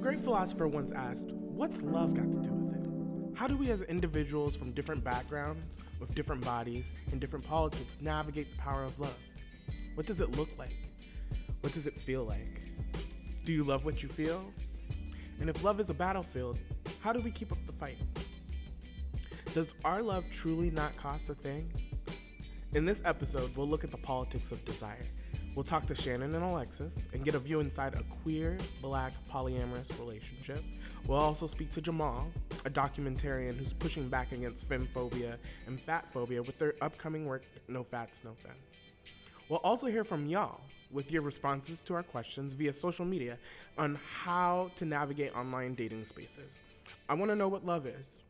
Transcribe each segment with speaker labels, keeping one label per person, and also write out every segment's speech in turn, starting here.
Speaker 1: A great philosopher once asked, What's love got to do with it? How do we, as individuals from different backgrounds, with different bodies, and different politics, navigate the power of love? What does it look like? What does it feel like? Do you love what you feel? And if love is a battlefield, how do we keep up the fight? Does our love truly not cost a thing? In this episode, we'll look at the politics of desire. We'll talk to Shannon and Alexis and get a view inside a queer, black, polyamorous relationship. We'll also speak to Jamal, a documentarian who's pushing back against femphobia and fatphobia with their upcoming work, No Fats, No Femmes. We'll also hear from y'all with your responses to our questions via social media on how to navigate online dating spaces. I want to know what love is,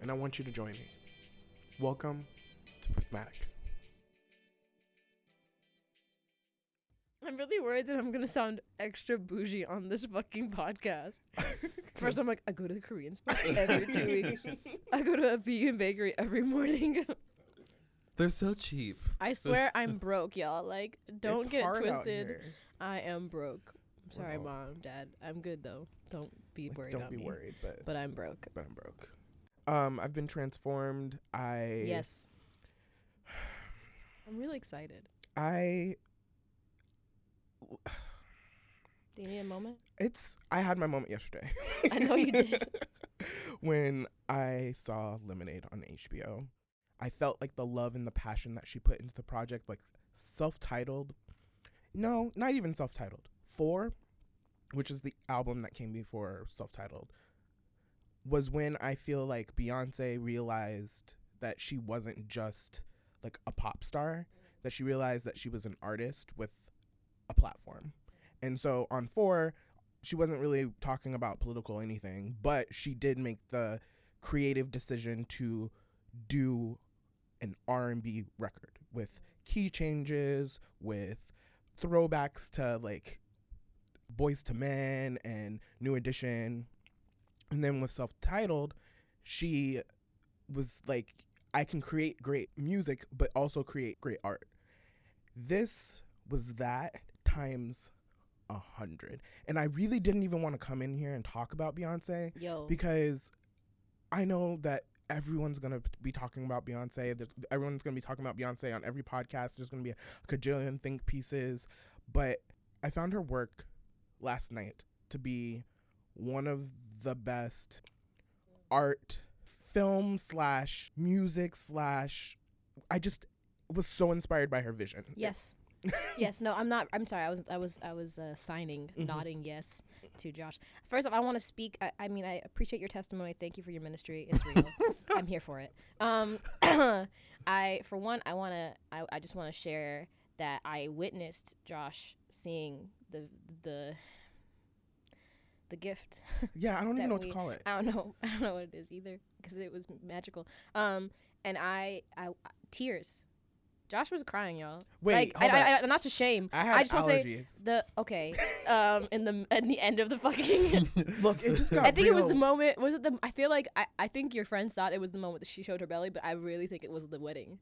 Speaker 1: and I want you to join me. Welcome to Prismatic.
Speaker 2: I'm really worried that I'm gonna sound extra bougie on this fucking podcast. First, I'm like, I go to the Korean spot every two weeks. I go to a vegan bakery every morning.
Speaker 3: They're so cheap.
Speaker 2: I swear I'm broke, y'all. Like, don't
Speaker 1: It's
Speaker 2: get
Speaker 1: hard out
Speaker 2: twisted.
Speaker 1: here.
Speaker 2: I am broke. I'm sorry,
Speaker 1: Well.
Speaker 2: mom, dad. I'm good though. Don't be
Speaker 1: Like,
Speaker 2: worried.
Speaker 1: don't
Speaker 2: on
Speaker 1: be
Speaker 2: me.
Speaker 1: worried, but
Speaker 2: But I'm broke.
Speaker 1: but I'm broke. Um, I've been transformed. I
Speaker 2: Yes. I'm really excited.
Speaker 1: I
Speaker 2: Do you need a moment?
Speaker 1: it's I had my moment yesterday.
Speaker 2: I know you did.
Speaker 1: when I saw Lemonade on HBO. I felt like the love and the passion that she put into the project, like self-titled. No, not even self-titled. Four, which is the album that came before self-titled, was when I feel like Beyonce realized that she wasn't just like a pop star, that she realized that she was an artist with platform. And so on four, she wasn't really talking about political anything, but she did make the creative decision to do an R&B record with key changes, with throwbacks to like Boyz II Men and New Edition. And then with self-titled, she was like I can create great music but also create great art. This was that times a hundred. And I really didn't even want to come in here and talk about Beyonce
Speaker 2: Yo.
Speaker 1: because I know that everyone's gonna be talking about Beyonce. That everyone's gonna be talking about Beyonce on every podcast. There's gonna be a cajillion think pieces, but I found her work last night to be one of the best art, film slash music slash. I just was so inspired by her vision.
Speaker 2: Yes. Yes. No, I'm not. I'm sorry. I was. I was. I was uh, signing,
Speaker 1: Mhm.
Speaker 2: nodding yes to Josh. First off, I want to speak. I, I mean, I appreciate your testimony. Thank you for your ministry. It's real. I'm here for it. Um, I, for one, I want to. I, I just want to share that I witnessed Josh seeing the the the gift.
Speaker 1: Yeah, I don't even know what
Speaker 2: we-
Speaker 1: to call it.
Speaker 2: I don't know. I don't know what it is either because it was magical. Um, and I, I, tears. Josh was crying, y'all.
Speaker 1: Wait,
Speaker 2: like,
Speaker 1: hold
Speaker 2: I,
Speaker 1: on.
Speaker 2: I, I, not to shame.
Speaker 1: I had
Speaker 2: I just want to say
Speaker 1: allergies.
Speaker 2: the okay. Um, in the in the end of the fucking.
Speaker 1: Look, it just got.
Speaker 2: I think it was the moment. Was it the? I feel like I, I think your friends thought it was the moment that she showed her belly, but I really think it was the wedding.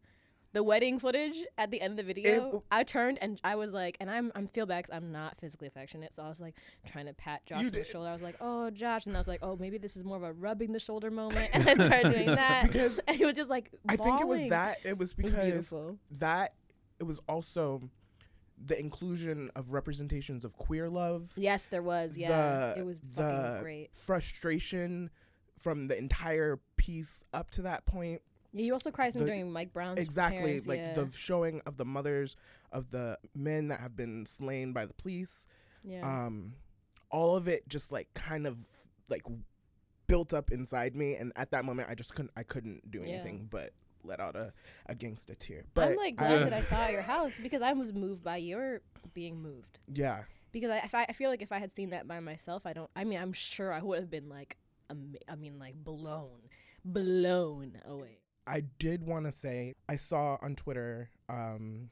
Speaker 2: The wedding footage at the end of the video, I turned and I was like, and I'm I'm feel bad I'm not physically affectionate, so I was like trying to pat Josh on the shoulder. I was like, oh Josh, and I was like, oh maybe this is more of a rubbing the shoulder moment, and I started doing that,
Speaker 1: Because
Speaker 2: and he was just like,
Speaker 1: I think it was that. It was
Speaker 2: It was
Speaker 1: because that it was also the inclusion of representations of queer love.
Speaker 2: Yes, there was. Yeah,
Speaker 1: the-
Speaker 2: it was
Speaker 1: the
Speaker 2: fucking great.
Speaker 1: frustration from the entire piece up to that point.
Speaker 2: Yeah, you also cried
Speaker 1: the-
Speaker 2: during Mike Brown's
Speaker 1: exactly,
Speaker 2: parents,
Speaker 1: like
Speaker 2: yeah.
Speaker 1: the showing of the mothers of the men that have been slain by the police.
Speaker 2: yeah.
Speaker 1: Um, all of it just like kind of like built up inside me, and at that moment, I just couldn't. I couldn't do
Speaker 2: Yeah.
Speaker 1: anything but let out a, a gangsta tear. But
Speaker 2: I'm like glad
Speaker 1: I-
Speaker 2: that I saw your house because I was moved by your being moved.
Speaker 1: yeah.
Speaker 2: Because I, if I, I feel like if I had seen that by myself, I don't. I mean, I'm sure I would have been like, I mean, like blown, blown away.
Speaker 1: I did want to say I saw on Twitter um,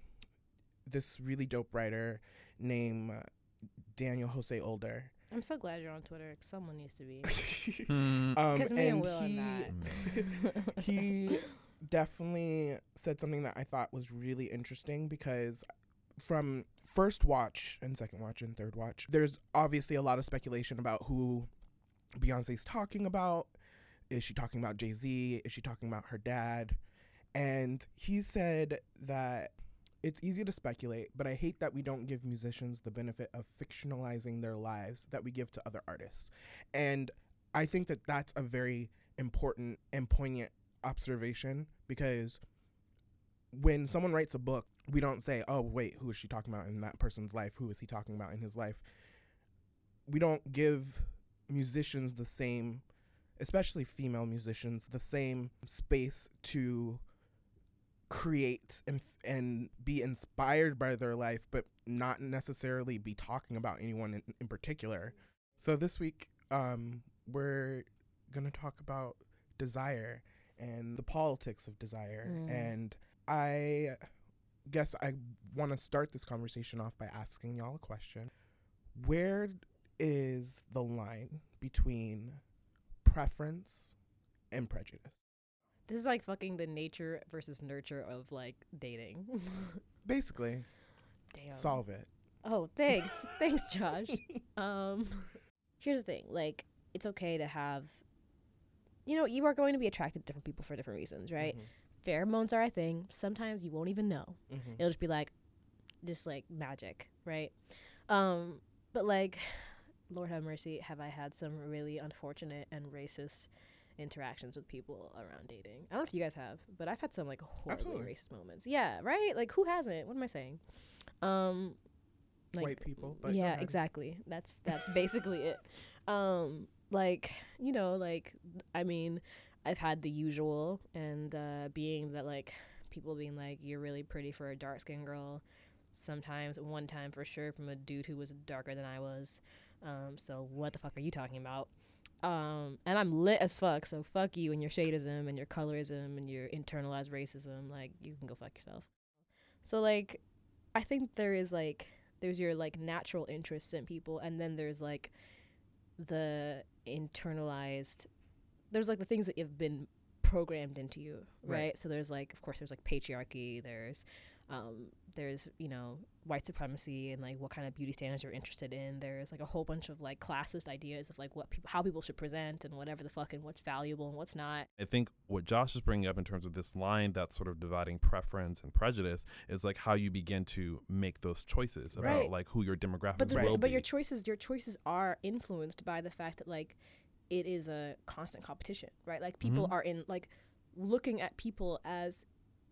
Speaker 1: this really dope writer named uh, Daniel Jose Older.
Speaker 2: I'm so glad you're on Twitter. 'cause someone needs to be.
Speaker 3: Hmm.
Speaker 1: um,
Speaker 2: Because me and
Speaker 1: and
Speaker 2: Will are not.
Speaker 1: he definitely said something that I thought was really interesting because from first watch and second watch and third watch, there's obviously a lot of speculation about who Beyonce's talking about. Is she talking about Jay Z? Is she talking about her dad? And he said that it's easy to speculate, but I hate that we don't give musicians the benefit of fictionalizing their lives that we give to other artists. And I think that that's a very important and poignant observation because when someone writes a book, we don't say, oh, wait, who is she talking about in that person's life? Who is he talking about in his life? We don't give musicians the same, especially female musicians, the same space to create and and be inspired by their life, but not necessarily be talking about anyone in, in particular. So this week, um, we're gonna talk about desire and the politics of desire,
Speaker 2: Mm.
Speaker 1: and I guess I want to start this conversation off by asking y'all a question: Where is the line between preference and prejudice?
Speaker 2: This is like fucking the nature versus nurture of like dating.
Speaker 1: Basically,
Speaker 2: Damn.
Speaker 1: solve it.
Speaker 2: Oh, thanks. thanks, Josh. Um here's the thing, like it's okay to have you know, you are going to be attracted to different people for different reasons, right? Pheromones are a thing. Sometimes you won't even know.
Speaker 1: Mhm.
Speaker 2: It'll just be like just like magic, right? Um but like Lord have mercy, have I had some really unfortunate and racist interactions with people around dating. I don't know if you guys have, but I've had some like horribly
Speaker 1: Absolutely.
Speaker 2: racist moments. Yeah, right? Like who hasn't? What am I saying? Um like
Speaker 1: White people, but
Speaker 2: yeah, exactly. That's that's basically it. Um like, you know, like I mean, I've had the usual and uh being that like people being like you're really pretty for a dark skinned girl. Sometimes one time for sure from a dude who was darker than I was. Um so what the fuck are you talking about? Um and I'm lit as fuck, so fuck you and your shadism and your colorism and your internalized racism. Like you can go fuck yourself. So like I think there is like there's your like natural interests in people and then there's like the internalized there's like the things that you've been programmed into you right,
Speaker 1: Right.
Speaker 2: so there's like of course there's like patriarchy there's um there's you know white supremacy and like what kind of beauty standards you're interested in there's like a whole bunch of like classist ideas of like what people how people should present and whatever the fuck and what's valuable and what's not
Speaker 3: I think what Josh is bringing up in terms of this line that's sort of dividing preference and prejudice is like how you begin to make those choices about
Speaker 2: Right.
Speaker 3: like who your demographics
Speaker 2: but the,
Speaker 3: will
Speaker 2: but
Speaker 3: be.
Speaker 2: your choices your choices are influenced by the fact that like it is a constant competition right like people
Speaker 3: Mhm.
Speaker 2: are in like looking at people as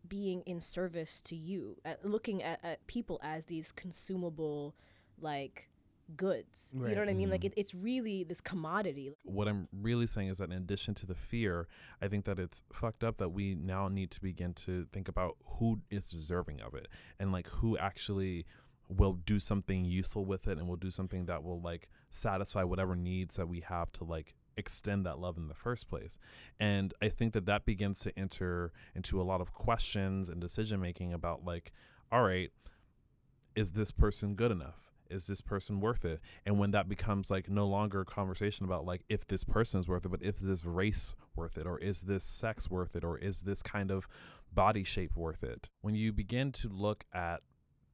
Speaker 2: being in service to you at looking at, at people as these consumable like goods. You know what i mean? Like
Speaker 3: Mhm.
Speaker 2: it, it's really this commodity.
Speaker 3: What I'm really saying is that in addition to the fear, I think that it's fucked up that we now need to begin to think about who is deserving of it and like who actually will do something useful with it and will do something that will like satisfy whatever needs that we have to like extend that love in the first place. And I think that that begins to enter into a lot of questions and decision making about like all right, is this person good enough? Is this person worth it? And when that becomes like no longer a conversation about like if this person is worth it, but if this race worth it, or is this sex worth it, or is this kind of body shape worth it? When you begin to look at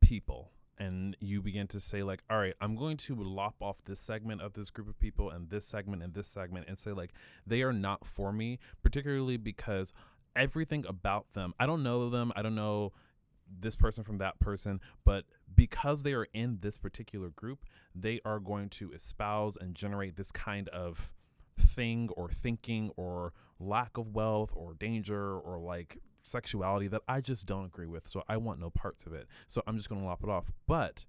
Speaker 3: people and you begin to say like all right i'm going to lop off this segment of this group of people and this segment and this segment and say like they are not for me particularly because everything about them i don't know them i don't know this person from that person but because they are in this particular group they are going to espouse and generate this kind of thing or thinking or lack of wealth or danger or like sexuality that I just don't agree with. So I want no parts of it. So I'm just going to lop it off. But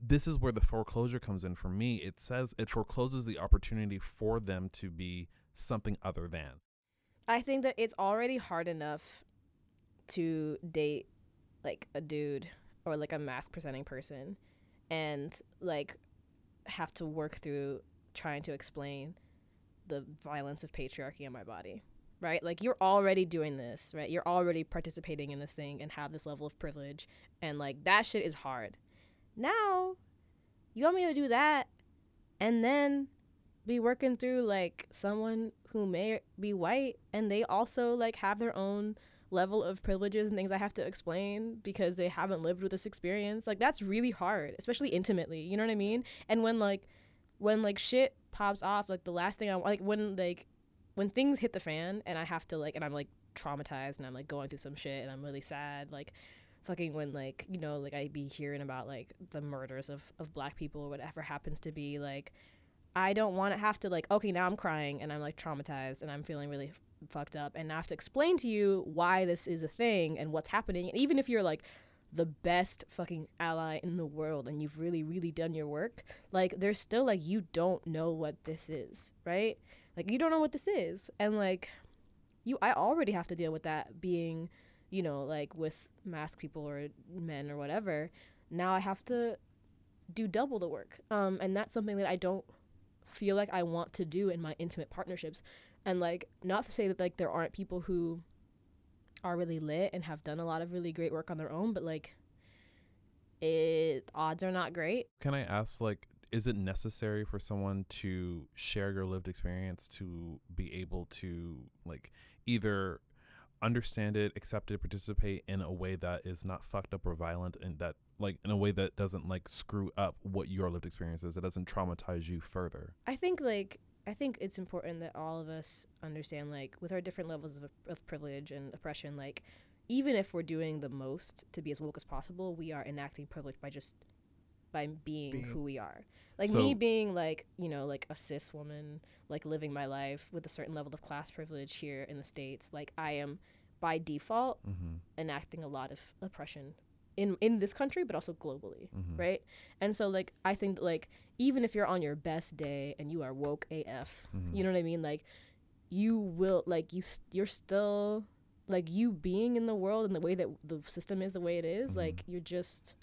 Speaker 3: this is where the foreclosure comes in for me. It says it forecloses the opportunity for them to be something other than.
Speaker 2: I think that it's already hard enough to date like a dude or like a masc presenting person and like have to work through trying to explain the violence of patriarchy in my body. Right? Like you're already doing this, right? You're already participating in this thing and have this level of privilege and like that shit is hard. Now, you want me to do that and then be working through like someone who may be white and they also like have their own level of privileges and things I have to explain because they haven't lived with this experience. Like that's really hard, especially intimately. You know what I mean? And when like when like shit pops off, like the last thing I like when like when things hit the fan and I have to like and I'm like traumatized and I'm like going through some shit and I'm really sad, like fucking when like you know like I'd be hearing about like the murders of of black people or whatever happens to be like I don't want to have to like okay now I'm crying and I'm like traumatized and I'm feeling really fucked up and I have to explain to you why this is a thing and what's happening. And even if you're like the best fucking ally in the world and you've really really done your work like there's still like you don't know what this is right like you don't know what this is. And like you i already have to deal with that being you know like with masc people or men or whatever. Now i have to do double the work. Um and that's something that i don't feel like i want to do in my intimate partnerships. And like not to say that like there aren't people who are really lit and have done a lot of really great work on their own, but like it odds are not great.
Speaker 3: Can I ask like is it necessary for someone to share your lived experience to be able to like either understand it, accept it, participate in a way that is not fucked up or violent and that like in a way that doesn't like screw up what your lived experience is. that doesn't traumatize you further.
Speaker 2: I think like I think it's important that all of us understand, like, with our different levels of, of privilege and oppression, like, even if we're doing the most to be as woke as possible, we are enacting privilege by just by being, being. who we are. Like so me being like, you know, like a cis woman, like living my life with a certain level of class privilege here in the States, like I am by default mm-hmm. enacting a lot of oppression in in this country but also globally mm-hmm. right and so like i think like even if you're on your best day and you are woke af mm-hmm. you know what i mean like you will like you st- you're still like you being in the world and the way that the system is the way it is, mm-hmm. like you're just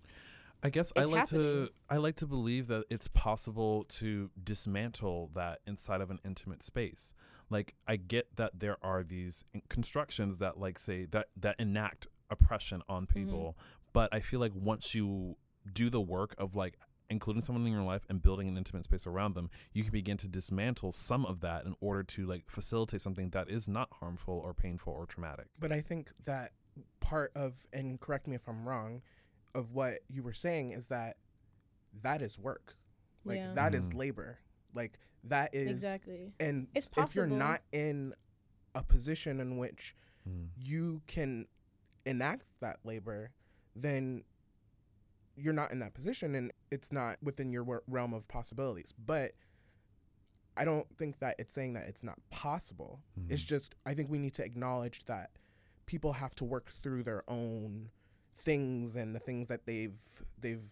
Speaker 3: I guess I like happening. to I like to believe that it's possible to dismantle that inside of an intimate space. Like I get that there are these constructions that like say that that enact oppression on mm-hmm. people, but I feel like once you do the work of like including someone in your life and building an intimate space around them, you can begin to dismantle some of that in order to like facilitate something that is not harmful or painful or traumatic.
Speaker 1: But I think that part of and correct me if I'm wrong of what you were saying is that that is work. Like yeah. that mm. is labor. Like that is
Speaker 2: Exactly.
Speaker 1: And it's possible. if you're not in a position in which mm. you can enact that labor, then you're not in that position and it's not within your realm of possibilities. But I don't think that it's saying that it's not possible. Mm-hmm. It's just I think we need to acknowledge that people have to work through their own things and the things that they've they've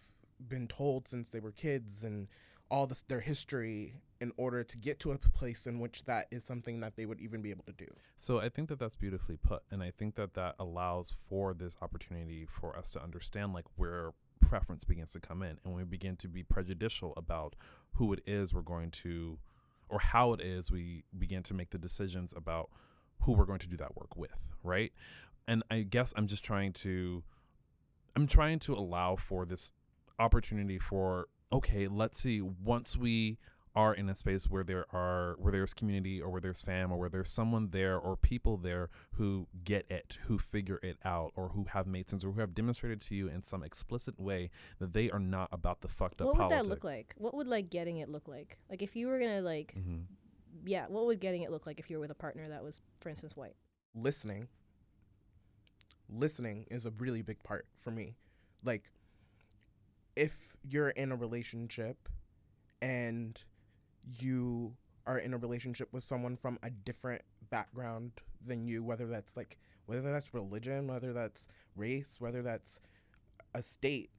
Speaker 1: been told since they were kids and all this their history in order to get to a place in which that is something that they would even be able to do.
Speaker 3: So I think that that's beautifully put and I think that that allows for this opportunity for us to understand like where preference begins to come in and we begin to be prejudicial about who it is we're going to or how it is we begin to make the decisions about who we're going to do that work with, right? And I guess I'm just trying to I'm trying to allow for this opportunity for okay, let's see once we are in a space where there are where there's community or where there's fam or where there's someone there or people there who get it who figure it out or who have made sense or who have demonstrated to you in some explicit way that they are not about the fucked up
Speaker 2: what
Speaker 3: would
Speaker 2: that look like? What would like getting it look like? Like if you were gonna like mm-hmm. yeah what would getting it look like if you were with a partner that was for instance white?
Speaker 1: Listening listening is a really big part for me like if you're in a relationship and you are in a relationship with someone from a different background than you, whether that's like whether that's religion, whether that's race, whether that's a state,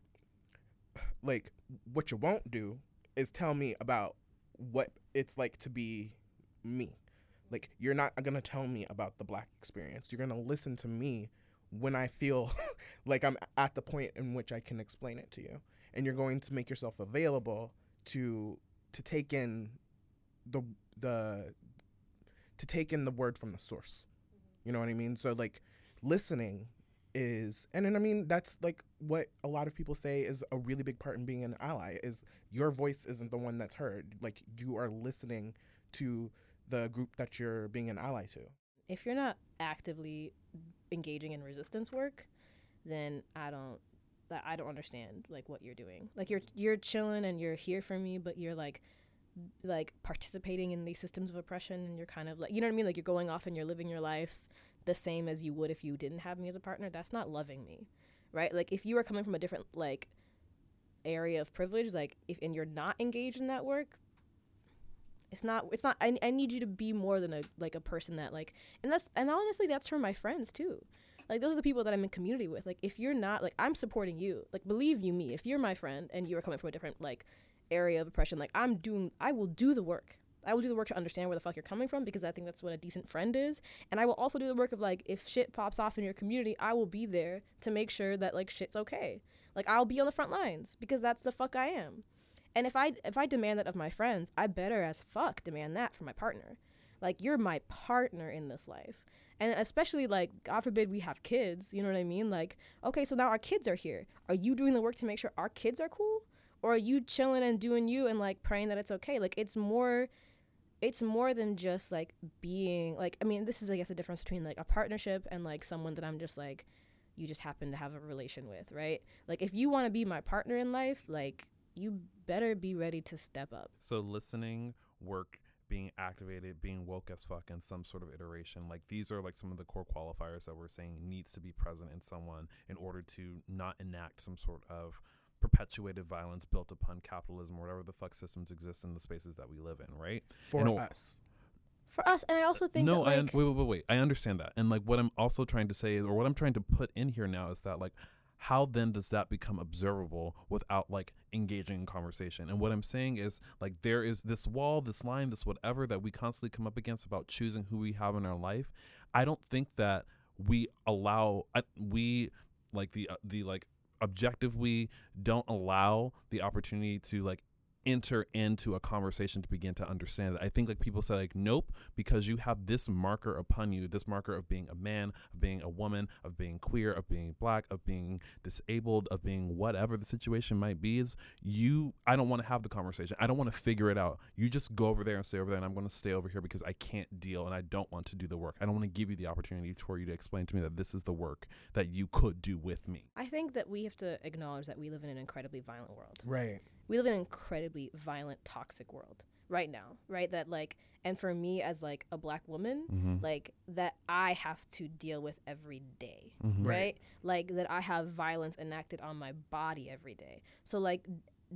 Speaker 1: like what you won't do is tell me about what it's like to be me. Like you're not gonna tell me about the black experience. You're gonna listen to me when I feel like I'm at the point in which I can explain it to you. And you're going to make yourself available to to take in the the to take in the word from the source. You know what I mean? So like listening is and then I mean that's like what a lot of people say is a really big part in being an ally is your voice isn't the one that's heard. Like you are listening to the group that you're being an ally to.
Speaker 2: If you're not actively engaging in resistance work, then I don't that I don't understand like what you're doing. Like you're you're chilling and you're here for me, but you're like like participating in these systems of oppression and you're kind of like you know what I mean? Like you're going off and you're living your life the same as you would if you didn't have me as a partner. That's not loving me right? Like if you are coming from a different like area of privilege like if and you're not engaged in that work it's not it's not I, I need you to be more than a like a person that like and that's and honestly that's for my friends too. Like those are the people that i'm in community with. Like if you're not like i'm supporting you. Like believe you me if you're my friend and you're coming from a different like area of oppression like i'm doing i will do the work. I will do the work to understand where the fuck you're coming from because i think that's what a decent friend is. And i will also do the work of like if shit pops off in your community i will be there to make sure that like shit's okay. Like i'll be on the front lines because that's the fuck i am and if I if I demand that of my friends, I better as fuck demand that for my partner. Like you're my partner in this life. And especially like God forbid we have kids, you know what I mean? Like, okay, so now our kids are here. Are you doing the work to make sure our kids are cool? Or are you chilling and doing you and like praying that it's okay? Like it's more it's more than just like being like I mean, this is I guess the difference between like a partnership and like someone that I'm just like you just happen to have a relation with, right? Like if you want to be my partner in life, like you better be ready to step up.
Speaker 3: So listening, work, being activated, being woke as fuck in some sort of iteration. Like these are like some of the core qualifiers that we're saying needs to be present in someone in order to not enact some sort of perpetuated violence built upon capitalism or whatever the fuck systems exist in the spaces that we live in, right?
Speaker 1: For
Speaker 3: And o-
Speaker 1: us.
Speaker 2: For us, and I also think
Speaker 3: no,
Speaker 2: that,
Speaker 3: I un- wait, wait, wait, wait. I understand that, and like what I'm also trying to say, or what I'm trying to put in here now, is that like, how then does that become observable without like engaging in conversation? And what I'm saying is like there is this wall, this line, this whatever that we constantly come up against about choosing who we have in our life. I don't think that we allow we like the uh, the like objective we don't allow the opportunity to like enter into a conversation to begin to understand it. I think like people say like nope because you have this marker upon you, this marker of being a man, of being a woman, of being queer, of being black, of being disabled, of being whatever the situation might be is you I don't want to have the conversation. I don't want to figure it out. You just go over there and stay over there and I'm going to stay over here because I can't deal and I don't want to do the work. I don't want to give you the opportunity for you to explain to me that this is the work that you could do with me.
Speaker 2: I think that we have to acknowledge that we live in an incredibly violent world.
Speaker 1: Right.
Speaker 2: We live in an incredibly violent, toxic world right now, right? That like, and for me as like a black woman,
Speaker 3: Mm-hmm.
Speaker 2: like that I have to deal with every day,
Speaker 3: Mhm.
Speaker 2: right?
Speaker 1: Right.
Speaker 2: Like that I have violence enacted on my body every day. So like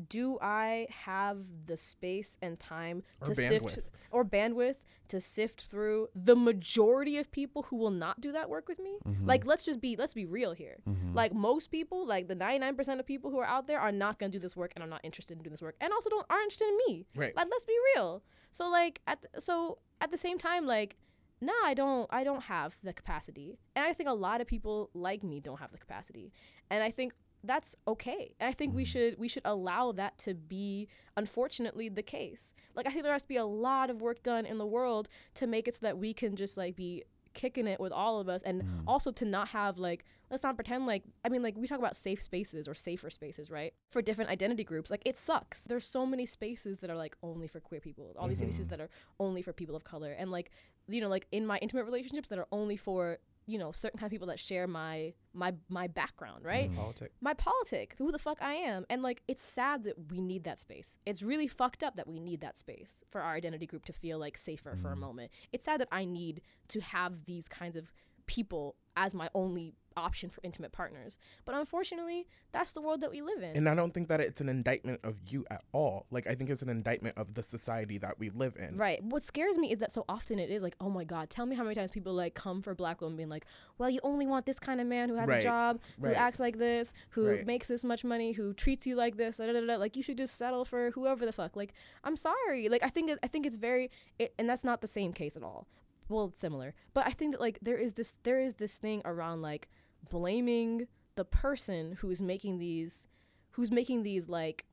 Speaker 2: do I have the space and time
Speaker 1: Or
Speaker 2: to
Speaker 1: bandwidth.
Speaker 2: sift or bandwidth to sift through the majority of people who will not do that work with me?
Speaker 3: Mm-hmm.
Speaker 2: Like let's just be let's be real here.
Speaker 3: Mhm.
Speaker 2: Like most people, like the 99% of people who are out there are not going to do this work and are not interested in doing this work and also don't aren't interested in me.
Speaker 1: Right.
Speaker 2: Like let's be real. So like at the, so at the same time like nah, I don't I don't have the capacity. And I think a lot of people like me don't have the capacity. And I think that's okay. And I think we mm-hmm. should we should allow that to be unfortunately the case. Like I think there has to be a lot of work done in the world to make it so that we can just like be kicking it with all of us and mm. also to not have like let's not pretend like I mean like we talk about safe spaces or safer spaces, right? For different identity groups. Like it sucks. There's so many spaces that are like only for queer people. All these spaces mm-hmm. that are only for people of color and like you know like in my intimate relationships that are only for you know certain kind of people that share my my my background, right? Mm-hmm.
Speaker 1: Politic.
Speaker 2: my politic, who the fuck I am. And like it's sad that we need that space. It's really fucked up that we need that space for our identity group to feel like safer for a mm-hmm. moment. It's sad that I need to have these kinds of people as my only option for intimate partners. But unfortunately, that's the world that we live in.
Speaker 1: And I don't think that it's an indictment of you at all. Like I think it's an indictment of the society that we live in.
Speaker 2: Right. What scares me is that so often it is like, oh my God, tell me how many times people like come for black women being like, well, you only want this kind of man who has a
Speaker 1: Right.
Speaker 2: job, who acts like this, who
Speaker 1: Right.
Speaker 2: makes this much money, who treats you like this, da, da, da, da. like you should just settle for whoever the fuck. Like, I'm sorry. Like, I think it, I think it's very, it, and that's not the same case at all. Well, it's similar, but I think that like there is this there is this thing around like blaming the person who is making these, who's making these like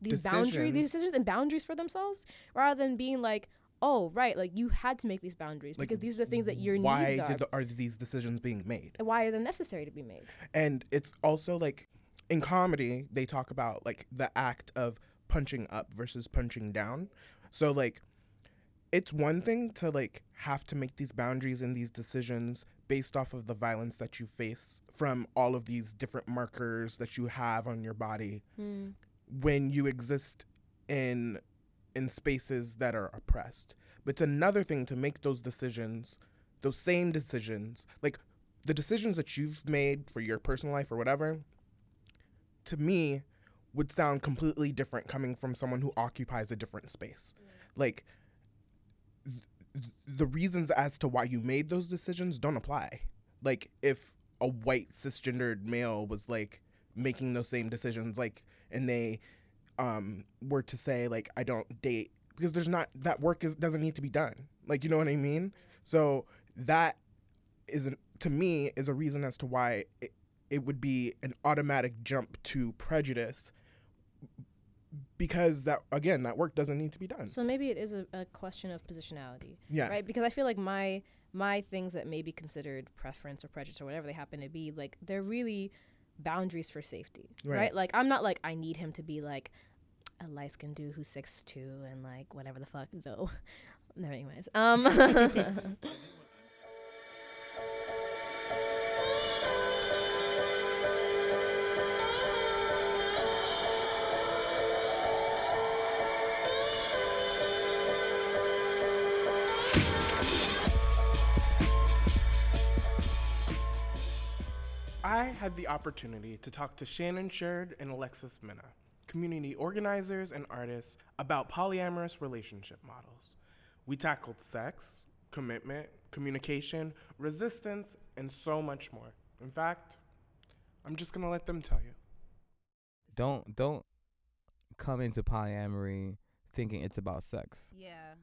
Speaker 2: these boundaries, these
Speaker 1: Decisions.
Speaker 2: and boundaries for themselves, rather than being like, oh right, like you had to make these boundaries
Speaker 1: Like,
Speaker 2: because these are the things that your
Speaker 1: Why
Speaker 2: needs are.
Speaker 1: did the, are these decisions being made?
Speaker 2: why are they necessary to be made?
Speaker 1: And it's also like in comedy, they talk about like the act of punching up versus punching down. So like it's one thing to like have to make these boundaries and these decisions based off of the violence that you face from all of these different markers that you have on your body hmm. when you exist in in spaces that are oppressed. But it's another thing to make those decisions, those same decisions, like the decisions that you've made for your personal life or whatever, to me, would sound completely different coming from someone who occupies a different space. Like, th- th- the reasons as to why you made those decisions don't apply. Like, if a white cisgendered male was like making those same decisions, like, and they um were to say like I don't date because there's not that work is doesn't need to be done. Like, you know what I mean? So that isn't to me is a reason as to why it, it would be an automatic jump to prejudice because that again that work doesn't need to be done.
Speaker 2: So maybe it is a, a question of positionality,
Speaker 1: yeah.
Speaker 2: right? Because I feel like my my things that may be considered preference or prejudice or whatever they happen to be, like they're really boundaries for safety, right?
Speaker 1: Right.
Speaker 2: Like I'm not like I need him to be like a light skinned dude who's six two and like whatever the fuck though. no, anyways, um.
Speaker 1: I had the opportunity to talk to Shannon Sherd and Alexis Minna, community organizers and artists, about polyamorous relationship models. We tackled sex, commitment, communication, resistance, and so much more. In fact, I'm just gonna let them tell you.
Speaker 4: Don't don't come into polyamory thinking it's about sex.
Speaker 5: Yeah.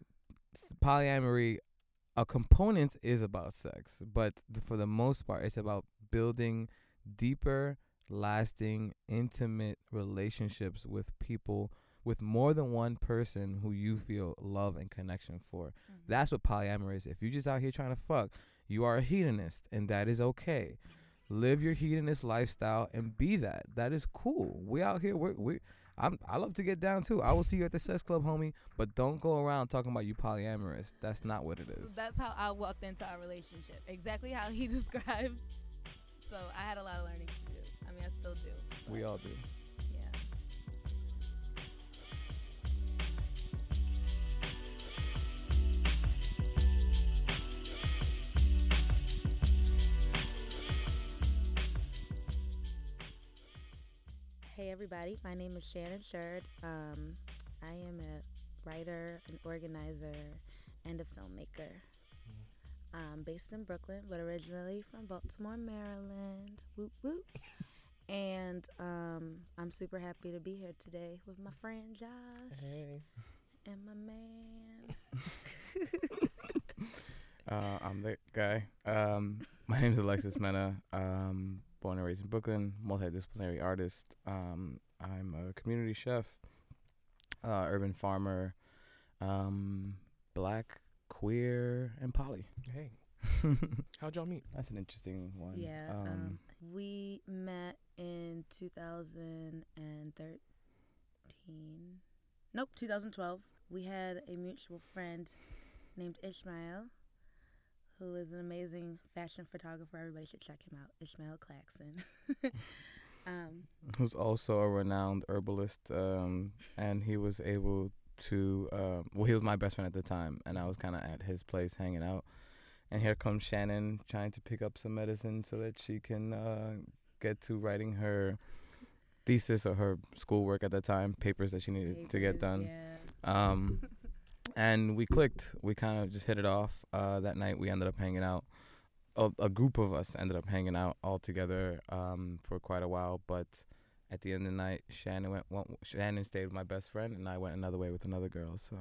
Speaker 4: Polyamory, a component is about sex, but th- for the most part, it's about building deeper, lasting, intimate relationships with people with more than one person who you feel love and connection for.
Speaker 5: Mm-hmm.
Speaker 4: That's what polyamory is. If you're just out here trying to fuck, you are a hedonist, and that is okay. Live your hedonist lifestyle and be that. That is cool. We out here. We're, we. I'm. I love to get down too. I will see you at the sex club, homie. But don't go around talking about you polyamorous. That's not what it is.
Speaker 5: So that's how I walked into our relationship. Exactly how he described. So I had a lot of learning to do. I mean, I still do.
Speaker 4: We all do.
Speaker 6: Hey everybody, my name is Shannon Sherd. Um, I am a writer, an organizer, and a filmmaker. I'm based in Brooklyn, but originally from Baltimore, Maryland. Whoop whoop. And um, I'm super happy to be here today with my friend Josh
Speaker 1: Hey.
Speaker 6: and my man.
Speaker 4: Uh, I'm the guy. Um, my name is Alexis Mena. Um, born and raised in Brooklyn, multidisciplinary artist. Um, I'm a community chef, uh, urban farmer, um, black, queer, and poly.
Speaker 1: Hey. How'd y'all meet?
Speaker 4: That's an interesting one.
Speaker 6: Yeah, um, we met in 2013. Nope, 2012. We had a mutual friend named Ishmael, who is an amazing fashion photographer. Everybody should check him out. Ishmael Claxon. um,
Speaker 4: who's also a renowned herbalist, um, and he was able to. Um, well, he was my best friend at the time, and I was kind of at his place hanging out. And here comes Shannon trying to pick up some medicine so that she can uh, get to writing her thesis or her schoolwork at the time, papers that she needed to get done.
Speaker 6: Yeah.
Speaker 4: Um, and we clicked. We kind of just hit it off. Uh, that night, we ended up hanging out. A, a group of us ended up hanging out all together um, for quite a while. But at the end of the night, Shannon went. went Shannon stayed with my best friend, and I went another way with another girl. So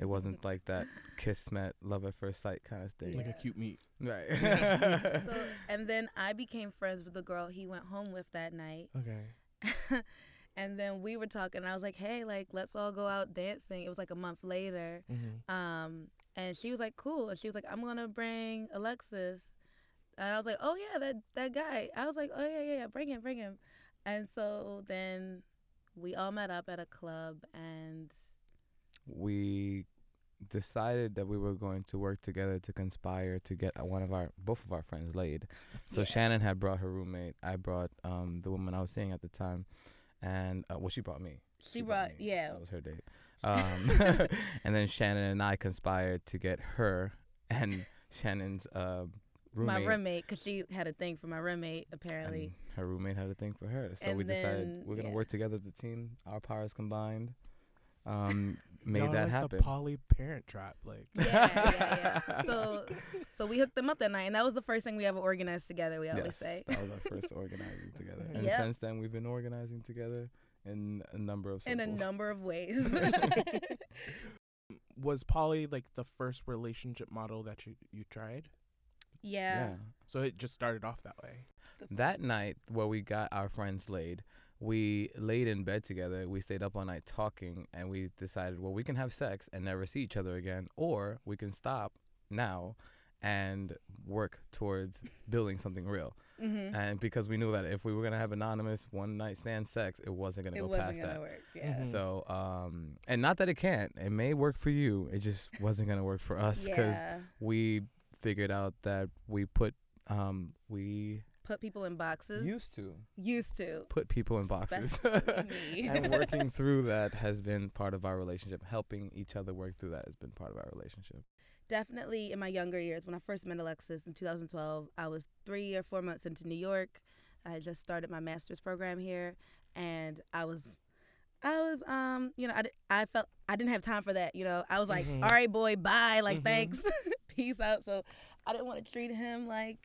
Speaker 4: it wasn't like that kiss met love at first sight kind of thing.
Speaker 1: Like a cute meet.
Speaker 4: Right.
Speaker 6: so, and then I became friends with the girl he went home with that night.
Speaker 1: Okay.
Speaker 6: and then we were talking. And I was like, "Hey, like, let's all go out dancing." It was like a month later.
Speaker 1: Mm-hmm.
Speaker 6: Um, and she was like, "Cool." And she was like, "I'm gonna bring Alexis." And I was like, "Oh yeah, that that guy." I was like, "Oh yeah, yeah, yeah, bring him, bring him." And so then we all met up at a club, and
Speaker 4: we decided that we were going to work together to conspire to get one of our both of our friends laid. So
Speaker 6: Yeah.
Speaker 4: Shannon had brought her roommate. I brought um the woman I was seeing at the time, and uh, well, she brought me.
Speaker 6: She brought,
Speaker 4: me.
Speaker 6: yeah.
Speaker 4: that was her date. Um, and then Shannon and I conspired to get her and Shannon's uh, roommate.
Speaker 6: My roommate, because she had a thing for my roommate, apparently.
Speaker 4: and her roommate had a thing for her. So
Speaker 6: And
Speaker 4: we decided we're gonna
Speaker 6: yeah.
Speaker 4: work together as a team. Our powers combined, um, made
Speaker 1: Y'all
Speaker 4: that
Speaker 1: like
Speaker 4: happen.
Speaker 1: The poly parent trap, like
Speaker 6: yeah, yeah, yeah. So, so we hooked them up that night, and that was the first thing we ever organized together. We always
Speaker 4: Yes,
Speaker 6: say.
Speaker 4: that was our first organizing together, and
Speaker 6: Yep.
Speaker 4: since then we've been organizing together in a number of
Speaker 6: in a number of ways.
Speaker 1: was poly like the first relationship model that you you tried?
Speaker 6: yeah.
Speaker 4: yeah.
Speaker 1: So it just started off that way.
Speaker 4: That night where we got our friends laid, we laid in bed together. We stayed up all night talking, and we decided, well, we can have sex and never see each other again, or we can stop now and work towards building something real.
Speaker 6: Mm-hmm.
Speaker 4: And because we knew that if we were gonna have anonymous one night stand sex, it wasn't gonna
Speaker 6: It
Speaker 4: go
Speaker 6: wasn't
Speaker 4: past
Speaker 6: gonna
Speaker 4: that.
Speaker 6: work. Yeah.
Speaker 1: Mhm.
Speaker 4: So, um, and not that it can't, it may work for you. It just wasn't gonna work for us because
Speaker 6: yeah.
Speaker 4: we figured out that we put, um, we
Speaker 6: Put people in boxes.
Speaker 4: used to
Speaker 6: Used to.
Speaker 4: put people in boxes. And working through that has been part of our relationship. Helping each other work through that has been part of our relationship.
Speaker 6: definitely in my younger years when i first met alexis in 2012 i was three or four months into new york i had just started my master's program here and i was i was um you know i, I felt i didn't have time for that you know i was like
Speaker 1: Mhm.
Speaker 6: all right boy bye like
Speaker 1: Mhm.
Speaker 6: thanks peace out so i didn't want to treat him like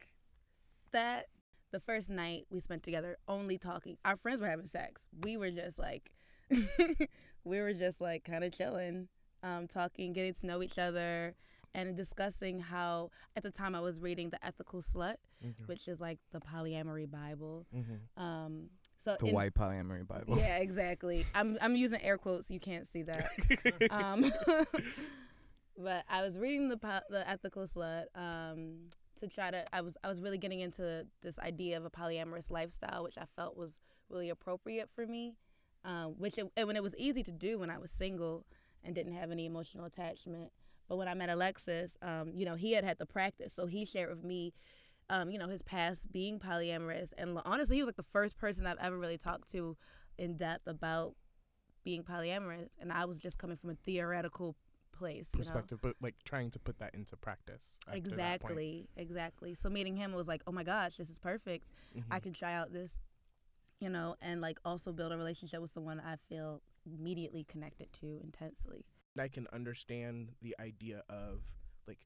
Speaker 6: that the first night we spent together only talking our friends were having sex we were just like we were just like kind of chilling um, talking getting to know each other and discussing how at the time I was reading the Ethical Slut, which is like the polyamory Bible.
Speaker 1: Mm-hmm.
Speaker 6: Um, so
Speaker 4: The
Speaker 6: in-
Speaker 4: white polyamory Bible.
Speaker 6: yeah, exactly. I'm I'm using air quotes. You can't see that. um, but I was reading the the Ethical Slut um, to try to. I was I was really getting into this idea of a polyamorous lifestyle, which I felt was really appropriate for me. Um, which it, when it was easy to do when I was single and didn't have any emotional attachment. But when I met Alexis, um, you know, he had had the practice, so he shared with me, um, you know, his past being polyamorous, and honestly, he was like the first person I've ever really talked to in depth about being polyamorous, and I was just coming from a theoretical place, you know.
Speaker 1: Perspective, but like trying to put that into practice. after that point.
Speaker 6: Exactly, exactly. So meeting him was like, oh my gosh, this is perfect. I
Speaker 1: Mhm.
Speaker 6: can try out this, you know, and like also build a relationship with someone I feel immediately connected to intensely.
Speaker 1: I can understand the idea of like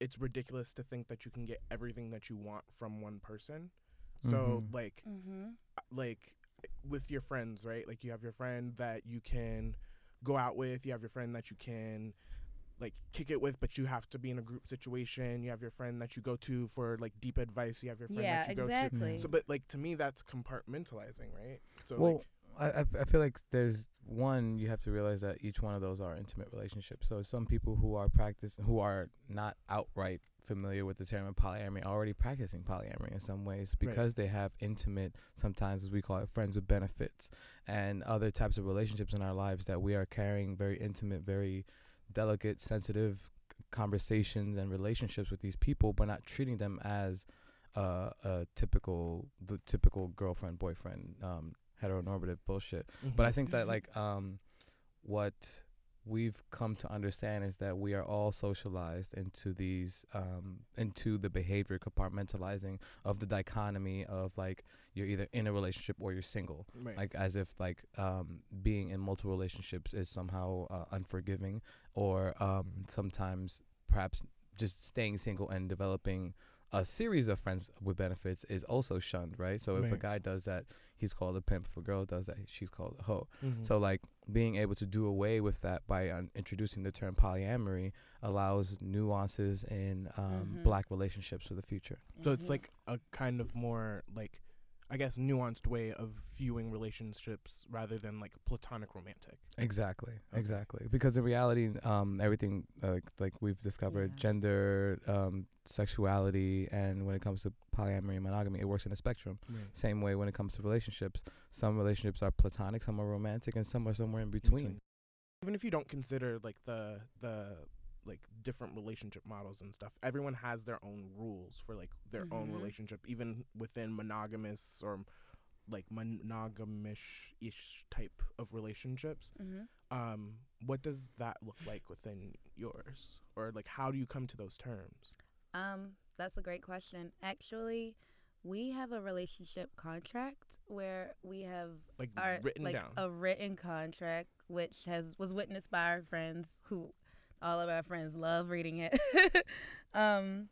Speaker 1: it's ridiculous to think that you can get everything that you want from one person. So
Speaker 4: Mhm.
Speaker 1: like
Speaker 6: Mm-hmm.
Speaker 1: like with your friends, right? Like you have your friend that you can go out with, you have your friend that you can like kick it with, but you have to be in a group situation. You have your friend that you go to for like deep advice. You have your friend
Speaker 6: Yeah,
Speaker 1: that you
Speaker 6: exactly.
Speaker 1: go to. So, but like to me, that's compartmentalizing, right? So
Speaker 4: well,
Speaker 1: like,
Speaker 4: I, I- I feel like there's one you have to realize that each one of those are intimate relationships. So some people who are practice who are not outright familiar with the term of polyamory already practicing polyamory in some ways because they have intimate, sometimes as we call it, friends with benefits and other types of relationships in our lives that we are carrying very intimate, very delicate, sensitive conversations and relationships with these people, but not treating them as uh, a typical, the typical girlfriend boyfriend um, heteronormative bullshit. But I think that
Speaker 6: Mhm.
Speaker 4: like um, what we've come to understand is that we are all socialized into these um, into the behavior compartmentalizing of the dichotomy of like you're either in a relationship or you're single
Speaker 1: right.
Speaker 4: like as if like um, being in multiple relationships is somehow uh, unforgiving or um, sometimes perhaps just staying single and developing a series of friends with benefits is also shunned right so if a guy does that he's called a pimp if a girl does that she's called a hoe
Speaker 1: Mhm.
Speaker 4: so like being able to do away with that by uh, introducing the term polyamory allows nuances in um,
Speaker 6: Mhm.
Speaker 4: black relationships for the future
Speaker 1: So it's
Speaker 6: Mhm.
Speaker 1: like a kind of more like I guess nuanced way of viewing relationships rather than like platonic romantic.
Speaker 4: Exactly,
Speaker 1: Okay.
Speaker 4: exactly. Because in reality, um, everything uh, like like we've discovered,
Speaker 6: Yeah.
Speaker 4: gender, um, sexuality, and when it comes to polyamory and monogamy, it works in a spectrum. Same way when it comes to relationships, some relationships are platonic, some are romantic, and some are somewhere in between.
Speaker 1: Even if you don't consider like the the like different relationship models and stuff, everyone has their own rules for like their own
Speaker 6: Mhm.
Speaker 1: relationship, even within monogamous or like monogamish ish type of relationships.
Speaker 6: Mm-hmm.
Speaker 1: Um, what does that look like within yours, or like how do you come to those terms?
Speaker 6: Um, that's a great question. Actually, we have a relationship contract where we have
Speaker 1: Like
Speaker 6: our
Speaker 1: written
Speaker 6: like
Speaker 1: down.
Speaker 6: a written contract which has was witnessed by our friends who all of our friends love reading it. um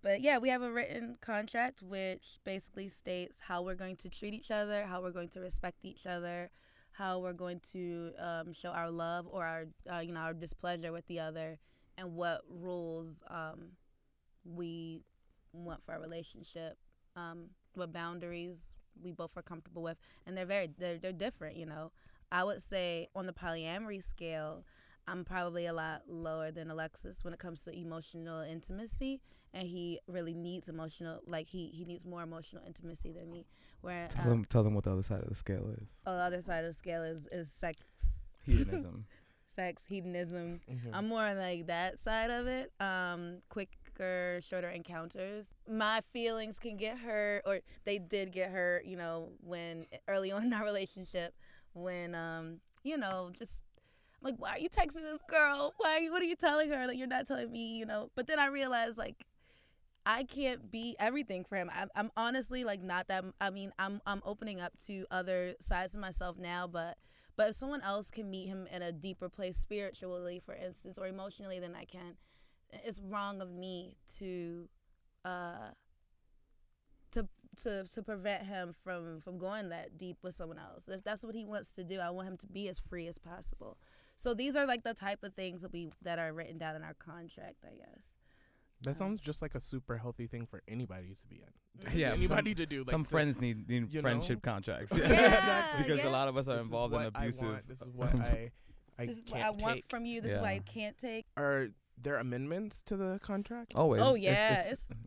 Speaker 6: but yeah, we have a written contract which basically states how we're going to treat each other, how we're going to respect each other, how we're going to um, show our love or our uh, you know our displeasure with the other, and what rules um, we want for our relationship, um, what boundaries we both are comfortable with, and they're very they're they're different. You know, I would say on the polyamory scale, I'm probably a lot lower than Alexis when it comes to emotional intimacy, and he really needs emotional like he he needs more emotional intimacy than me. Where
Speaker 4: Tell
Speaker 6: um,
Speaker 4: them, tell them what the other side of the scale is.
Speaker 6: on the other side of the scale is is sex,
Speaker 4: Hedonism.
Speaker 6: sex hedonism.
Speaker 1: Mhm.
Speaker 6: I'm more on like that side of it. Um, quicker, shorter encounters. My feelings can get hurt, or they did get hurt. You know, when early on in our relationship, when um, you know, just I'm like, why are you texting this girl? Why? What are you telling her Like, you're not telling me? You know. But then I realized like. I can't be everything for him. I'm, I'm honestly like not that. I mean, I'm I'm opening up to other sides of myself now, but but if someone else can meet him in a deeper place spiritually, for instance, or emotionally than I can, it's wrong of me to uh to to to prevent him from from going that deep with someone else. If that's what he wants to do, I want him to be as free as possible. So these are like the type of things that we that are written down in our contract, I guess.
Speaker 1: That
Speaker 6: Um,
Speaker 1: sounds just like a super healthy thing for anybody to be in.
Speaker 4: Yeah,
Speaker 1: anybody to do. Like
Speaker 4: Some
Speaker 1: to-
Speaker 4: friends need, need friendship
Speaker 1: know?
Speaker 4: contracts.
Speaker 6: Yeah,
Speaker 1: exactly.
Speaker 4: because
Speaker 6: yeah.
Speaker 4: a lot of us are
Speaker 1: This
Speaker 4: involved in
Speaker 1: what I
Speaker 4: abusive.
Speaker 1: want, This is what I I
Speaker 6: This is
Speaker 1: can't
Speaker 6: what I want from you. This is what I can't take.
Speaker 1: Are there amendments to the contract?
Speaker 4: Always.
Speaker 6: Oh,
Speaker 4: It's-
Speaker 6: yeah,
Speaker 4: It's, it's, it's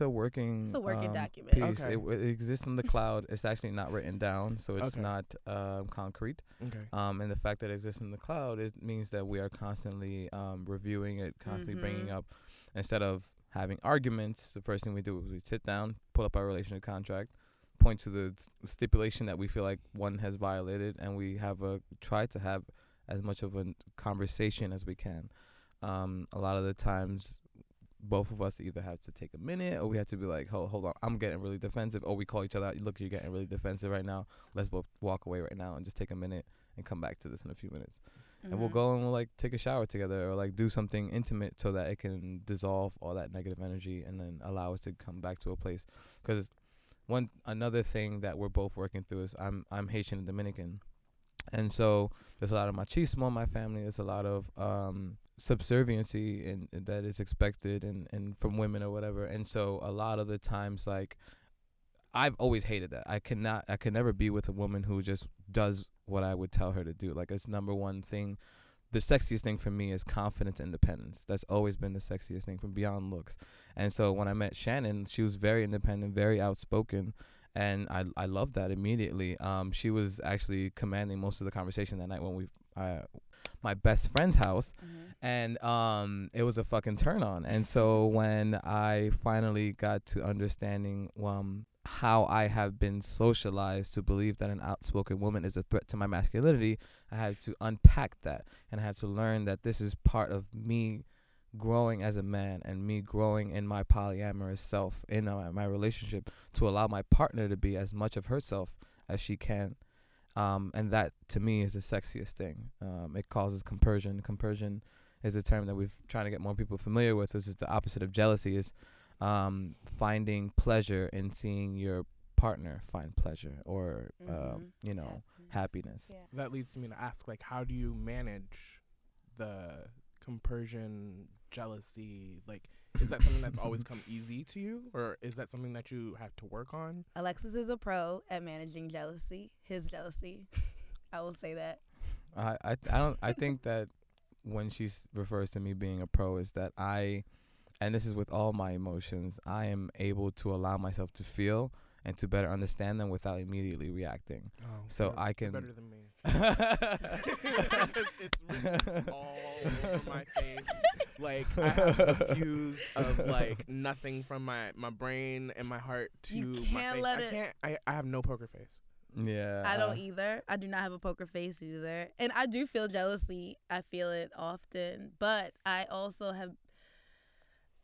Speaker 4: a working.
Speaker 6: It's a working
Speaker 4: um,
Speaker 6: document.
Speaker 4: Piece.
Speaker 1: Okay.
Speaker 4: It, it exists in the cloud. It's actually not written down, so it's
Speaker 1: Okay.
Speaker 4: not um, concrete.
Speaker 1: Okay.
Speaker 4: Um, and the fact that it exists in the cloud, it means that we are constantly um, reviewing it, constantly bringing
Speaker 6: Mhm.
Speaker 4: up. Instead of having arguments, the first thing we do is we sit down, pull up our relationship contract, point to the stipulation that we feel like one has violated, and we have a try to have as much of a conversation as we can. Um, a lot of the times, both of us either have to take a minute or we have to be like, hold, hold on, I'm getting really defensive. Or we call each other out, look, you're getting really defensive right now. Let's both walk away right now and just take a minute and come back to this in a few minutes. And we'll
Speaker 6: Mhm.
Speaker 4: go and we'll like take a shower together or like do something intimate so that it can dissolve all that negative energy and then allow us to come back to a place. Because one another thing that we're both working through is I'm I'm Haitian and Dominican, and so there's a lot of machismo in my family. There's a lot of um, subserviency and that is expected and and from women or whatever. And so a lot of the times like I've always hated that. I cannot I can never be with a woman who just does what I would tell her to do. Like it's number one thing. The sexiest thing for me is confidence independence. That's always been the sexiest thing from beyond looks. And so when I met Shannon, she was very independent, very outspoken, and I I loved that immediately. Um, she was actually commanding most of the conversation that night when we uh, my best friend's house
Speaker 6: Mhm.
Speaker 4: and um it was a fucking turn on and so when i finally got to understanding um how i have been socialized to believe that an outspoken woman is a threat to my masculinity i had to unpack that and i had to learn that this is part of me growing as a man and me growing in my polyamorous self in uh, my relationship to allow my partner to be as much of herself as she can um, and that to me is the sexiest thing. Um, it causes compersion. Compersion is a term that we've trying to get more people familiar with, which is the opposite of jealousy. Is um, finding pleasure in seeing your partner find pleasure or um,
Speaker 6: Mhm.
Speaker 4: you know
Speaker 6: Happiness.
Speaker 4: happiness.
Speaker 6: Yeah.
Speaker 1: That leads me to ask, like, how do you manage the compersion, jealousy? Like, is that something that's always come easy to you, or is that something that you have to work on?
Speaker 6: Alexis is a pro at managing jealousy. His jealousy. I will say that.
Speaker 4: I, I I don't I think that when she refers to me being a pro is that I and this is with all my emotions I am able to allow myself to feel and to better understand them without immediately reacting.
Speaker 1: Oh,
Speaker 4: So
Speaker 1: you're-
Speaker 4: I
Speaker 1: you're
Speaker 4: can-
Speaker 1: better than me. it's written all over my face. Like I have the fuse of like nothing from my my brain and my heart to
Speaker 6: You
Speaker 1: my
Speaker 6: can't
Speaker 1: face.
Speaker 6: let
Speaker 1: I
Speaker 6: it-
Speaker 1: can't. I, I have no poker face.
Speaker 4: Yeah.
Speaker 6: I don't either. I do not have a poker face either. And I do feel jealousy. I feel it often, but I also have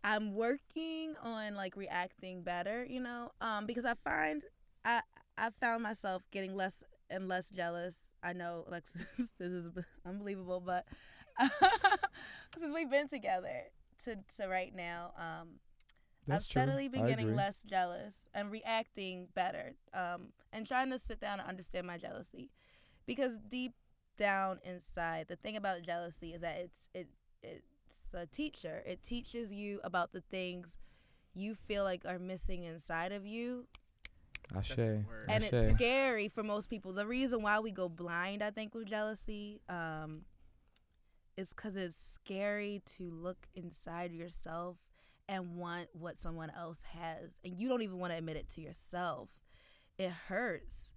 Speaker 6: I'm working on like reacting better, you know? Um because I find I I found myself getting less and less jealous. I know like this is unbelievable, but since we've been together to to right now, um I've
Speaker 4: That's true.
Speaker 6: steadily been
Speaker 4: I
Speaker 6: getting
Speaker 4: agree.
Speaker 6: less jealous and reacting better, um, and trying to sit down and understand my jealousy, because deep down inside, the thing about jealousy is that it's it it it's a teacher. It teaches you about the things you feel like are missing inside of you,
Speaker 4: Ashe.
Speaker 1: That's a word.
Speaker 6: and
Speaker 4: Ashe.
Speaker 6: it's scary for most people. The reason why we go blind, I think, with jealousy, um, is because it's scary to look inside yourself and want what someone else has, and you don't even want to admit it to yourself. It hurts,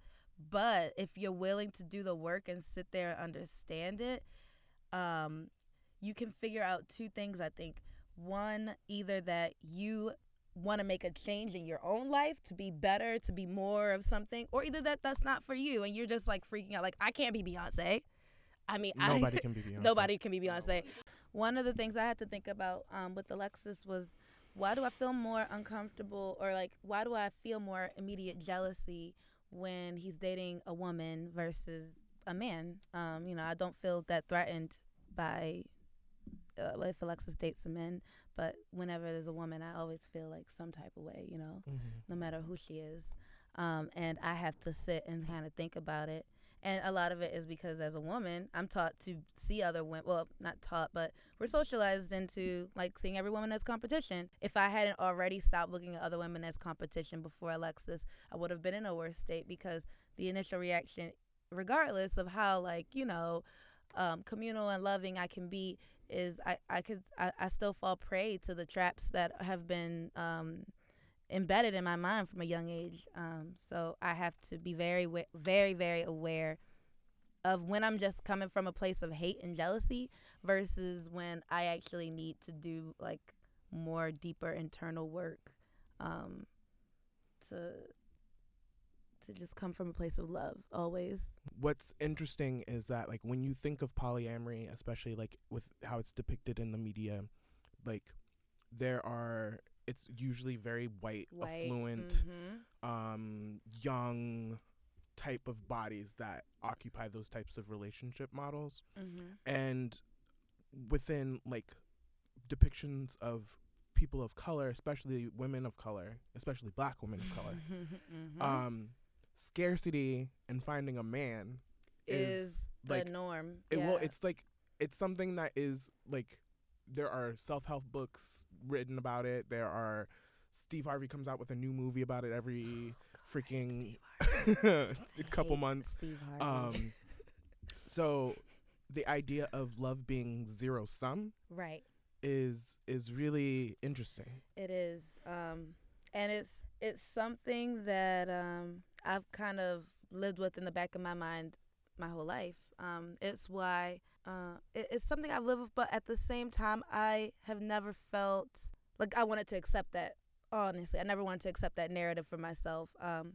Speaker 6: but if you're willing to do the work and sit there and understand it, um, you can figure out two things. I think one, either that you want to make a change in your own life to be better, to be more of something, or either that that's not for you and you're just like freaking out, like I can't be Beyonce. I mean,
Speaker 1: Nobody
Speaker 6: I,
Speaker 1: can be Beyonce.
Speaker 6: Nobody can be Beyonce. One of the things I had to think about um, with Alexis was why do I feel more uncomfortable or like why do I feel more immediate jealousy when he's dating a woman versus a man? Um, you know, I don't feel that threatened by if Alexis dates a man, but whenever there's a woman, I always feel like some type of way, you know
Speaker 1: Mhm.
Speaker 6: no matter who she is. Um, and I have to sit and kind of think about it. And a lot of it is because as a woman, I'm taught to see other women. Well, not taught, but we're socialized into like seeing every woman as competition. If I hadn't already stopped looking at other women as competition before Alexis, I would have been in a worse state because the initial reaction, regardless of how like you know, um, communal and loving I can be, is I I could I, I still fall prey to the traps that have been um, embedded in my mind from a young age. Um, so I have to be very, very, very aware of when I'm just coming from a place of hate and jealousy versus when I actually need to do like more deeper internal work um, to to just come from a place of love always.
Speaker 1: What's interesting is that like when you think of polyamory, especially like with how it's depicted in the media, like there are it's usually very white,
Speaker 6: White,
Speaker 1: affluent,
Speaker 6: mhm.
Speaker 1: um, young type of bodies that occupy those types of relationship models.
Speaker 6: Mhm.
Speaker 1: and within like depictions of people of color, especially women of color, especially black women of color,
Speaker 6: Mhm.
Speaker 1: um, scarcity and finding a man is,
Speaker 6: is
Speaker 1: like
Speaker 6: the norm.
Speaker 1: it well it's like it's something that is like there are self-help books written about it there are steve harvey comes out with a new movie about it every freaking a couple months
Speaker 6: Steve Harvey.
Speaker 1: um so the idea of love being zero sum
Speaker 6: right.
Speaker 1: is is really interesting
Speaker 6: It is, um, and it's it's something that um, I've kind of lived with in the back of my mind my whole life. Um, it's why uh, it, it's something I've lived with, but at the same time, I have never felt like I wanted to accept that. Honestly, I never wanted to accept that narrative for myself. Um,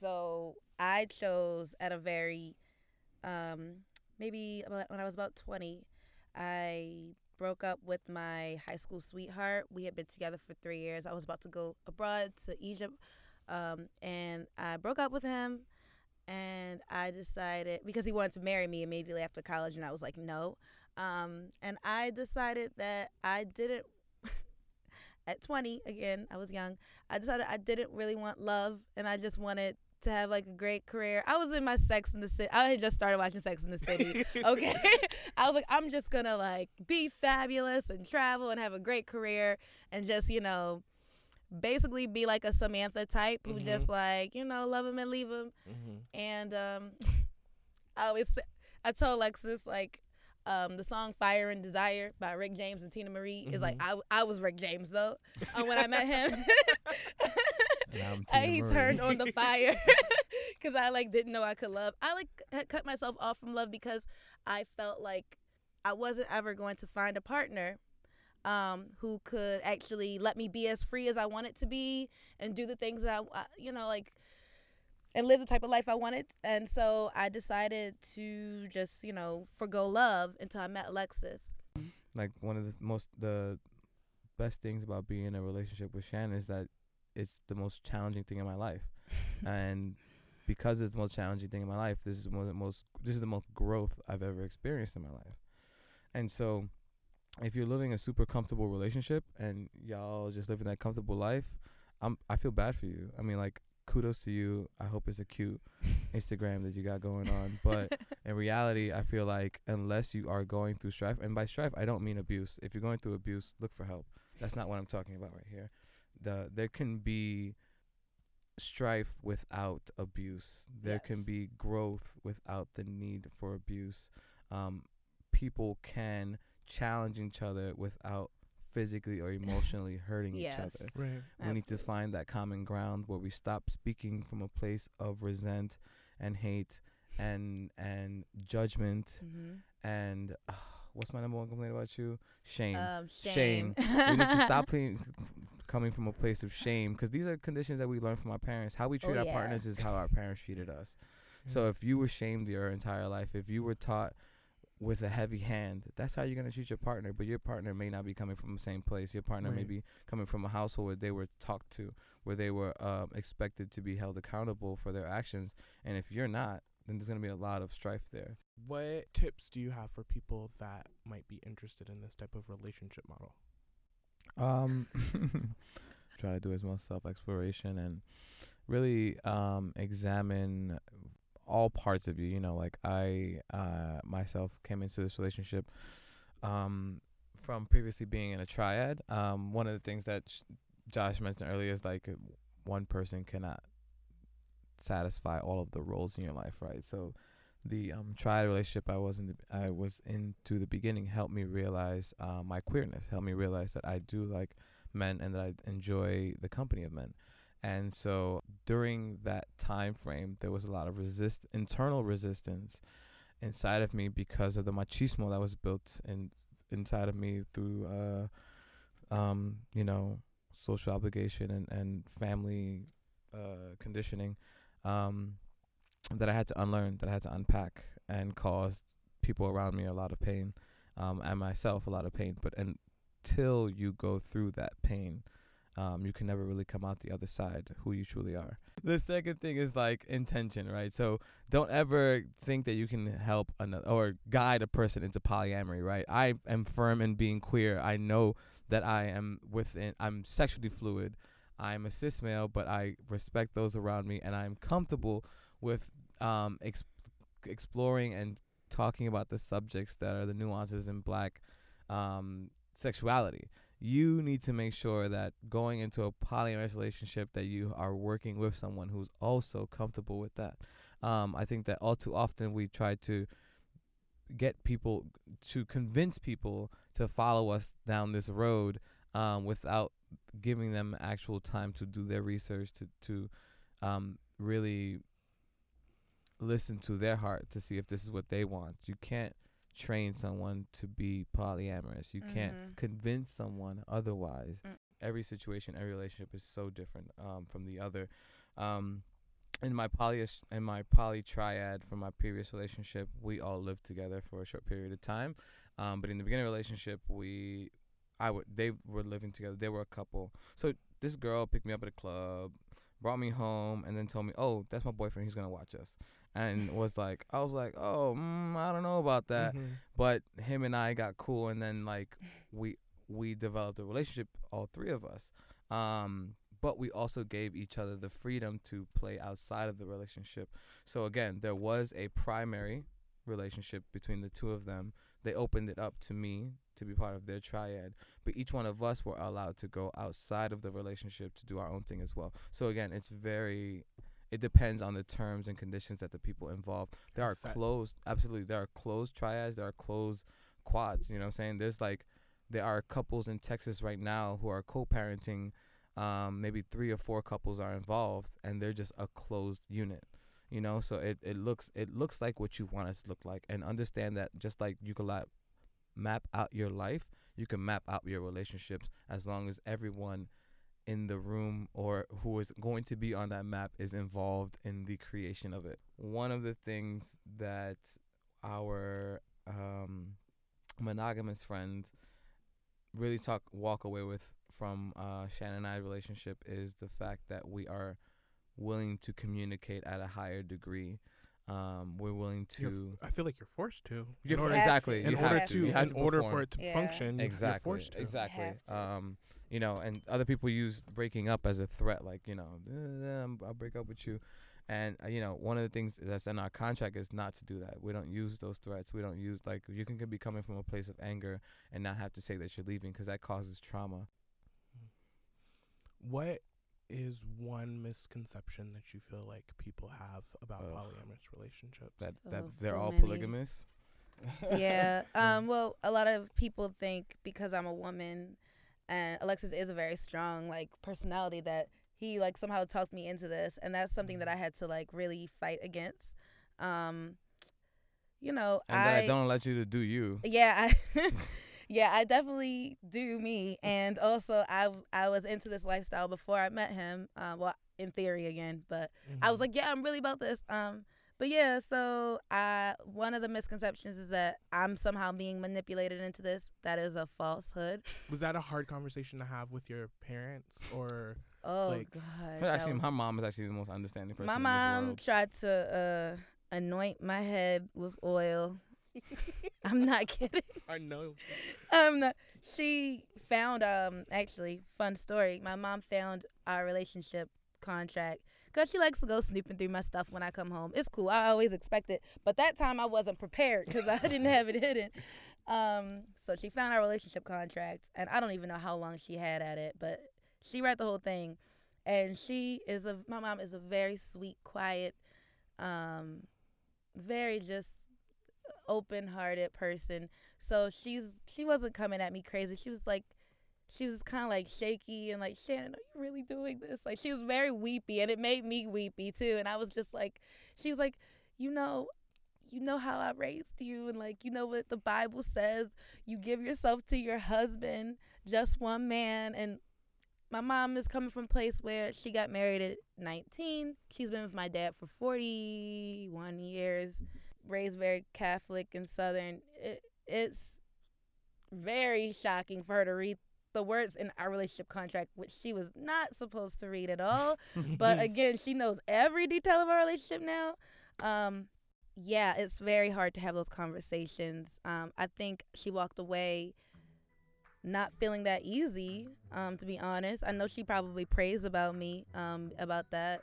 Speaker 6: so I chose at a very um, maybe when I was about twenty. I broke up with my high school sweetheart. We had been together for three years. I was about to go abroad to Egypt, um, and I broke up with him. And I decided because he wanted to marry me immediately after college, and I was like, no. Um, and I decided that I didn't. at 20, again, I was young. I decided I didn't really want love, and I just wanted to have like a great career. I was in my Sex in the City. I had just started watching Sex in the City. okay. I was like, I'm just gonna like be fabulous and travel and have a great career and just, you know, basically be like a Samantha type who
Speaker 1: Mhm.
Speaker 6: just like, you know, love him and leave him.
Speaker 1: mm-hmm.
Speaker 6: And um I always I told Alexis like um, the song "Fire and Desire" by Rick James and Teena Marie is like I, I was Rick James though uh, when I met him.
Speaker 4: And I'm Teena
Speaker 6: he turned on the fire because I like didn't know I could love. I like had cut myself off from love because I felt like I wasn't ever going to find a partner um, who could actually let me be as free as I wanted to be and do the things that I, you know, like and live the type of life I wanted. And so I decided to just, you know, forgo love until I met Alexis.
Speaker 4: like one of the most the best things about being in a relationship with Shannon is that it's the most challenging thing in my life, and because it's the most challenging thing in my life, this is one of the most this is the most growth I've ever experienced in my life, and so if you're living a super comfortable relationship and y'all just living that comfortable life, I'm I feel bad for you. I mean like kudos to you. I hope it's a cute Instagram that you got going on, but in reality, I feel like unless you are going through strife, and by strife, I don't mean abuse. If you're going through abuse, look for help. That's not what I'm talking about right here. The there can be strife without abuse. There can be growth without the need for abuse. Um, people can challenge each other without physically or emotionally hurting
Speaker 6: Yes.
Speaker 4: each other.
Speaker 1: Right.
Speaker 4: We need to find that common ground where we stop speaking from a place of resent and hate and and judgment
Speaker 6: Mm-hmm.
Speaker 4: and uh, what's my number one complaint about you? Shame.
Speaker 6: Um,
Speaker 4: Shame.
Speaker 6: shame.
Speaker 4: we need to stop playing, coming from a place of shame because these are conditions that we learn from our parents. How we treat
Speaker 6: Oh,
Speaker 4: our
Speaker 6: yeah.
Speaker 4: partners is how our parents treated us. So if you were shamed your entire life, if you were taught with a heavy hand, that's how you're gonna treat your partner. But your partner may not be coming from the same place. Your partner may be coming from a household where they were talked to, where they were um, expected to be held accountable for their actions. And if you're not, then there's gonna be a lot of strife there.
Speaker 1: What tips do you have for people that might be interested in this type of relationship model?
Speaker 4: Um, try to do as much self exploration and really um examine all parts of you. You know, like I uh myself came into this relationship um from previously being in a triad. Um, one of the things that Sh- Josh mentioned earlier is like one person cannot satisfy all of the roles in your life, right? So the um triad relationship I was in the, I was into the beginning helped me realize uh, my queerness, helped me realize that I do like men and that I enjoy the company of men. And so during that time frame there was a lot of resist internal resistance inside of me because of the machismo that was built in inside of me through uh um you know social obligation and and family uh conditioning um that I had to unlearn, that I had to unpack, and caused people around me a lot of pain, um, and myself a lot of pain. But until you go through that pain, um, you can never really come out the other side who you truly are. The second thing is like intention, right? So don't ever think that you can help another or guide a person into polyamory, right? I am firm in being queer. I know that I am within. I'm sexually fluid. I'm a cis male, but I respect those around me, and I'm comfortable with um ex- exploring and talking about the subjects that are the nuances in black um sexuality you need to make sure that going into a polyamorous relationship that you are working with someone who's also comfortable with that um i think that all too often we try to get people to convince people to follow us down this road um without giving them actual time to do their research to to um really listen to their heart to see if this is what they want. You can't train someone to be polyamorous. You
Speaker 6: Mhm.
Speaker 4: can't convince someone otherwise.
Speaker 6: Mm.
Speaker 4: Every situation, every relationship is so different um, from the other. Um, in my poly in my poly triad from my previous relationship, we all lived together for a short period of time. Um, but in the beginning of the relationship, we I would they were living together. They were a couple. So this girl picked me up at a club, brought me home, and then told me, "Oh, that's my boyfriend. He's gonna watch us." And was like, I was like, "Oh, mm, I don't know about that."
Speaker 1: Mhm.
Speaker 4: But him and I got cool, and then like we we developed a relationship, all three of us. Um, but we also gave each other the freedom to play outside of the relationship. So again, there was a primary relationship between the two of them. They opened it up to me to be part of their triad, but each one of us were allowed to go outside of the relationship to do our own thing as well. So again, it's very it depends on the terms and conditions that the people involved. There are closed absolutely there are closed triads, there are closed quads, you know what I'm saying? There's like there are couples in Texas right now who are co-parenting um, maybe three or four couples are involved and they're just a closed unit you know so it, it looks it looks like what you want it to look like and understand that just like you can la- map out your life you can map out your relationships as long as everyone in the room or who is going to be on that map is involved in the creation of it. One of the things that our um, monogamous friends really talk walk away with from uh, Shannon and I relationship is the fact that we are willing to communicate at a higher degree. Um, we're willing
Speaker 1: You're
Speaker 4: to
Speaker 1: f- I feel like you're forced to.
Speaker 4: You're
Speaker 1: in
Speaker 4: for-
Speaker 1: order,
Speaker 4: exactly
Speaker 6: to.
Speaker 1: in
Speaker 4: you
Speaker 1: order
Speaker 4: have
Speaker 1: to,
Speaker 4: to, you have
Speaker 1: in
Speaker 4: to
Speaker 1: order for it to
Speaker 6: Yeah.
Speaker 1: function, you're
Speaker 4: exactly
Speaker 1: forced to.
Speaker 4: exactly
Speaker 6: have to.
Speaker 4: um you know and other people use breaking up as a threat like you know "Eh, I'm- i'll break up with you and uh, you know one of the things that's in our contract is not to do that we don't use those threats we don't use like you can be coming from a place of anger and not have to say that you're leaving because that causes trauma
Speaker 1: What is one misconception that you feel like people have about
Speaker 4: Ugh.
Speaker 1: polyamorous relationships?
Speaker 4: that that
Speaker 6: Oh,
Speaker 4: they're
Speaker 6: so
Speaker 4: all
Speaker 6: many.
Speaker 4: polygamous
Speaker 6: yeah. Um. Well, a lot of people think because I'm a woman, and Alexis is a very strong like personality that he like somehow talked me into this, and that's something that I had to like really fight against. Um. You know,
Speaker 4: and that i don't let you to do you
Speaker 6: Yeah, I Yeah, I definitely do me. And also I I was into this lifestyle before I met him. Uh, well, in theory again, but I was
Speaker 1: Mhm.
Speaker 6: like, yeah, I'm really about this. Um but yeah, so I one of the misconceptions is that I'm somehow being manipulated into this. That is a falsehood.
Speaker 1: was that a hard conversation to have with your parents or
Speaker 6: Oh
Speaker 1: Like-
Speaker 6: god.
Speaker 4: actually
Speaker 6: was-
Speaker 4: my mom is actually the most understanding person
Speaker 6: my
Speaker 4: in
Speaker 6: mom
Speaker 4: world.
Speaker 6: tried to uh anoint my head with oil. I'm not kidding.
Speaker 1: I know.
Speaker 6: um she found um actually fun story my mom found our relationship contract because she likes to go snooping through my stuff when i come home. It's cool. I always expect it. But that time i wasn't prepared because i didn't have it hidden. Um so she found our relationship contract and i don't even know how long she had at it but she read the whole thing. And she is a my mom is a very sweet quiet um very just open-hearted person. So she's she wasn't coming at me crazy. She was like she was kind of like shaky and like Shannon, are you really doing this? Like she was very weepy and it made me weepy too. And I was just like she was like, "You know, you know how I raised you and like you know what the Bible says, you give yourself to your husband, just one man and my mom is coming from a place where she got married at 19. She's been with my dad for 41 years. Raised very Catholic and Southern. It, it's very shocking for her to read the words in our relationship contract, which she was not supposed to read at all. but again, she knows every detail of our relationship now. Um, yeah, it's very hard to have those conversations. Um, I think she walked away not feeling that easy, um, to be honest. I know she probably prays about me um, about that,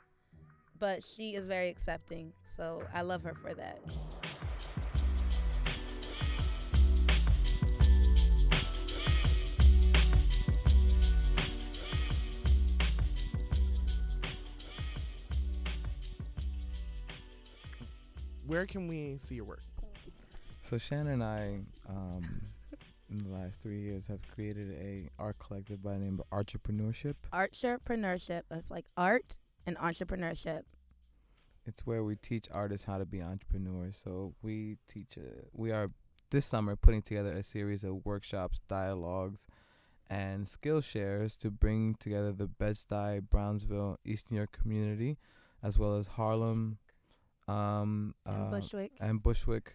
Speaker 6: but she is very accepting. So I love her for that.
Speaker 1: Where can we see your work?
Speaker 4: So Shannon and I, um, in the last three years, have created a art collective by the name of Artrepreneurship.
Speaker 6: Artrepreneurship. That's like art and entrepreneurship.
Speaker 4: It's where we teach artists how to be entrepreneurs. So we teach. Uh, we are this summer putting together a series of workshops, dialogues, and skill shares to bring together the Bed-Stuy, Brownsville, East New York community, as well as Harlem, um,
Speaker 6: And
Speaker 4: uh,
Speaker 6: Bushwick.
Speaker 4: and Bushwick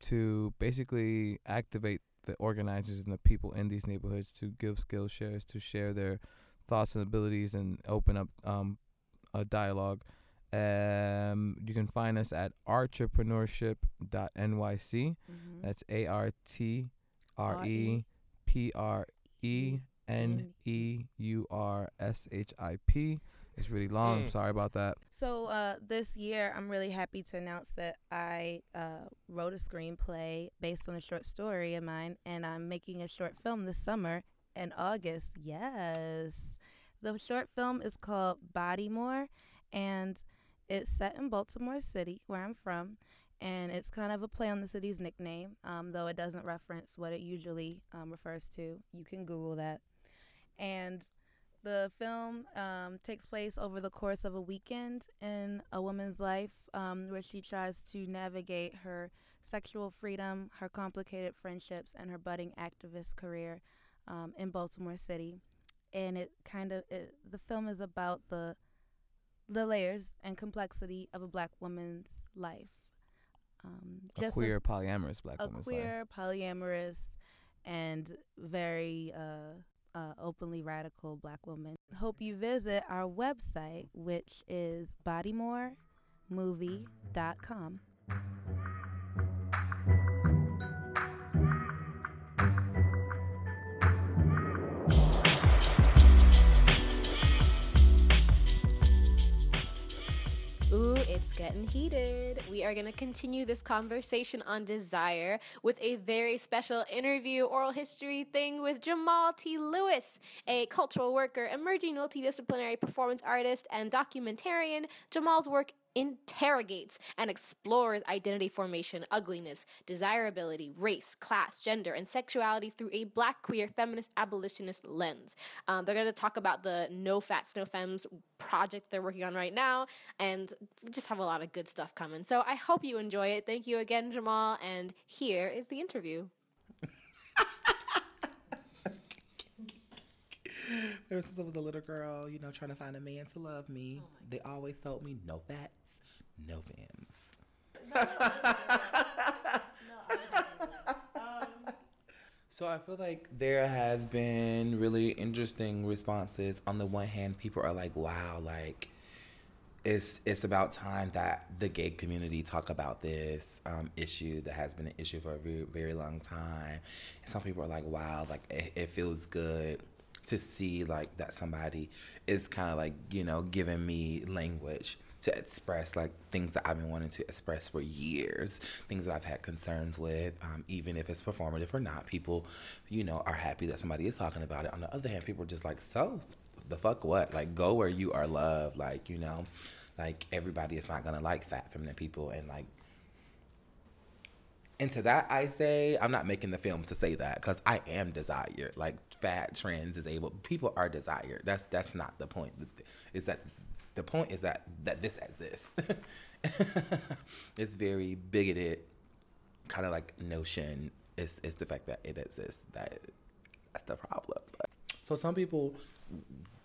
Speaker 4: to basically activate the organizers and the people in these neighborhoods to give skill shares, to share their thoughts and abilities, and open up um, a dialogue. Um, you can find us at artrepreneurship.nyc.
Speaker 6: Mhm.
Speaker 4: That's A R T R E P R E N E U R S H I P. It's really long.
Speaker 1: Mm.
Speaker 4: Sorry about that.
Speaker 6: So uh, this year, I'm really happy to announce that I uh, wrote a screenplay based on a short story of mine, and I'm making a short film this summer in August. Yes, the short film is called Bodymore, and it's set in Baltimore City, where I'm from, and it's kind of a play on the city's nickname, um, though it doesn't reference what it usually um, refers to. You can Google that, and the film um, takes place over the course of a weekend in a woman's life um, where she tries to navigate her sexual freedom, her complicated friendships, and her budding activist career um, in Baltimore City. and it kind of it, the film is about the the layers and complexity of a black woman's life. Um,
Speaker 4: A queer polyamorous black
Speaker 6: a
Speaker 4: woman's life.
Speaker 6: queer, polyamorous, and very uh, uh, openly radical black woman. Hope you visit our website, which is bodymoremovie.com.
Speaker 2: it's getting heated. We are going to continue this conversation on desire with a very special interview oral history thing with Jamal T. Lewis, a cultural worker, emerging multidisciplinary performance artist, and documentarian. Jamal's work interrogates and explores identity formation, ugliness, desirability, race, class, gender, and sexuality through a black queer feminist abolitionist lens. Um, they're going to talk about the No Fats, No Femmes project they're working on right now, and just have a lot of good stuff coming. So I hope you enjoy it. Thank you again, Jamal, and here is the interview.
Speaker 7: Ever since I was a little girl, you know, trying to find a man to love me, they always told me no fats, no femmes. So I feel like there has been really interesting responses. On the one hand, people are like, "Wow, like it's it's about time that the gay community talk about this um, issue that has been an issue for a very very long time." And some people are like, "Wow, like it, it feels good." To see like that somebody is kind of like you know giving me language to express like things that I've been wanting to express for years, things that I've had concerns with, um, even if it's performative or not. People, you know, are happy that somebody is talking about it. On the other hand, people are just like, so the fuck what? Like, go where you are loved. Like, you know, like everybody is not gonna like fat feminine people, and like and to that, I say I'm not making the film to say that because I am desired. Like fat, trans, disabled people are desired. That's that's not the point. Is that the point is that that this exists. it's very bigoted, kind of like notion. Is is the fact that it exists that that's the problem. But, so some people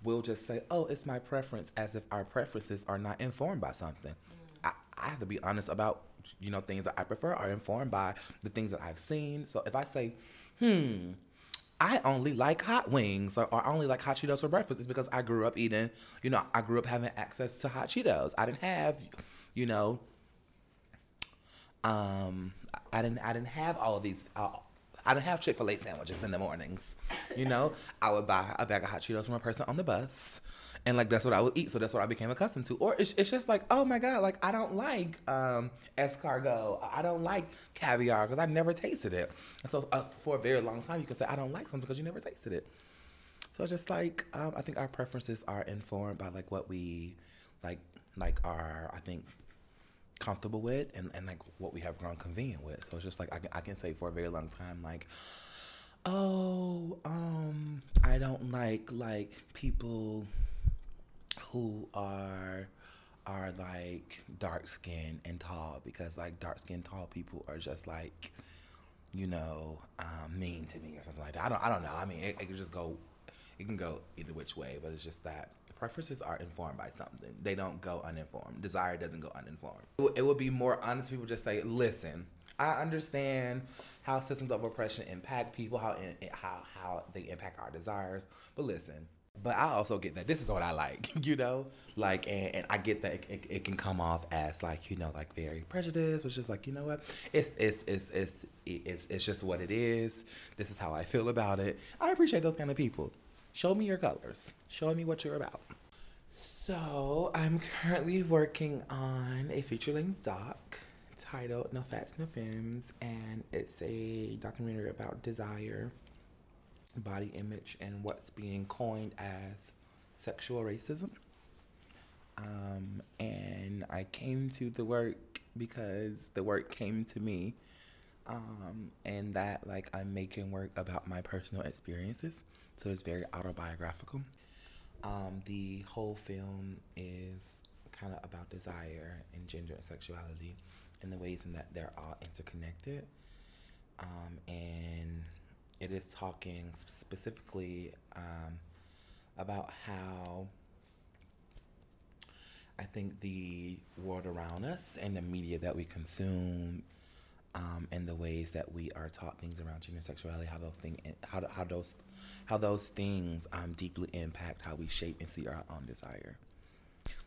Speaker 7: will just say, "Oh, it's my preference," as if our preferences are not informed by something. I, I have to be honest about you know things that I prefer are informed by the things that I've seen. So if I say, "Hmm," I only like hot wings or, or I only like hot Cheetos for breakfast. It's because I grew up eating, you know, I grew up having access to hot Cheetos. I didn't have, you know, um, I didn't, I didn't have all of these. Uh, I didn't have Chick Fil A sandwiches in the mornings. You know, I would buy a bag of hot Cheetos from a person on the bus, and like that's what I would eat. So that's what I became accustomed to. Or it's, it's just like, oh my god, like I don't like um, escargot. I don't like caviar because I never tasted it. And so uh, for a very long time, you can say I don't like something because you never tasted it. So it's just like um, I think our preferences are informed by like what we like, like are I think comfortable with and, and like what we have grown convenient with. So it's just like I can, I can say for a very long time like oh um I don't like like people who are are like dark skinned and tall because like dark skinned tall people are just like you know um, mean to me or something like that. I don't I don't know. I mean it, it can just go it can go either which way, but it's just that preferences are informed by something. They don't go uninformed. Desire doesn't go uninformed. It would- It would be more honest. People just say, "Listen, I understand how systems of oppression impact people, how in, how how they impact our desires, but listen." But I also get that this is what I like, you know, like, and, and I get that it, it, it can come off as like, you know, like very prejudiced, which is like, you know what, it's it's it's it's it's it's just what it is. This is how I feel about it. I appreciate those kind of people. Show me your colors. Show me what you're about. So I'm currently working on a feature-length doc titled "No Fats, No Femmes," and it's a documentary about desire, body image, and what's being coined as sexual racism. Um, and I came to the work because the work came to me, um, and that like I'm making work about my personal experiences, so it's very autobiographical. Um, the whole film is kind of about desire and gender and sexuality and the ways in that they're all interconnected. Um, and it is talking specifically um, about how I think the world around us and the media that we consume um, and the ways that we are taught things around gender sexuality, how those things, how, how those, how those things um, deeply impact how we shape and see our own desire.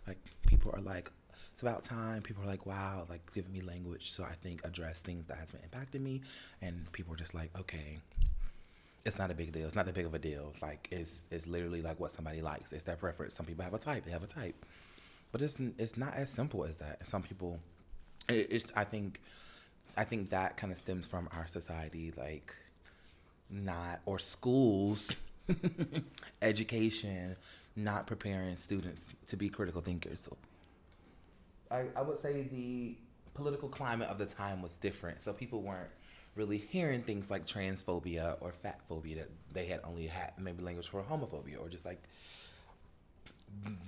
Speaker 7: Like people are like, it's about time. People are like, wow, like give me language so I think address things that has been impacting me, and people are just like, okay, it's not a big deal. It's not that big of a deal. Like it's it's literally like what somebody likes. It's their preference. Some people have a type. They have a type, but it's it's not as simple as that. Some people, it, it's I think, I think that kind of stems from our society, like not or schools, education, not preparing students to be critical thinkers. So I, I would say the political climate of the time was different. So people weren't really hearing things like transphobia or fat phobia that they had only had maybe language for homophobia or just like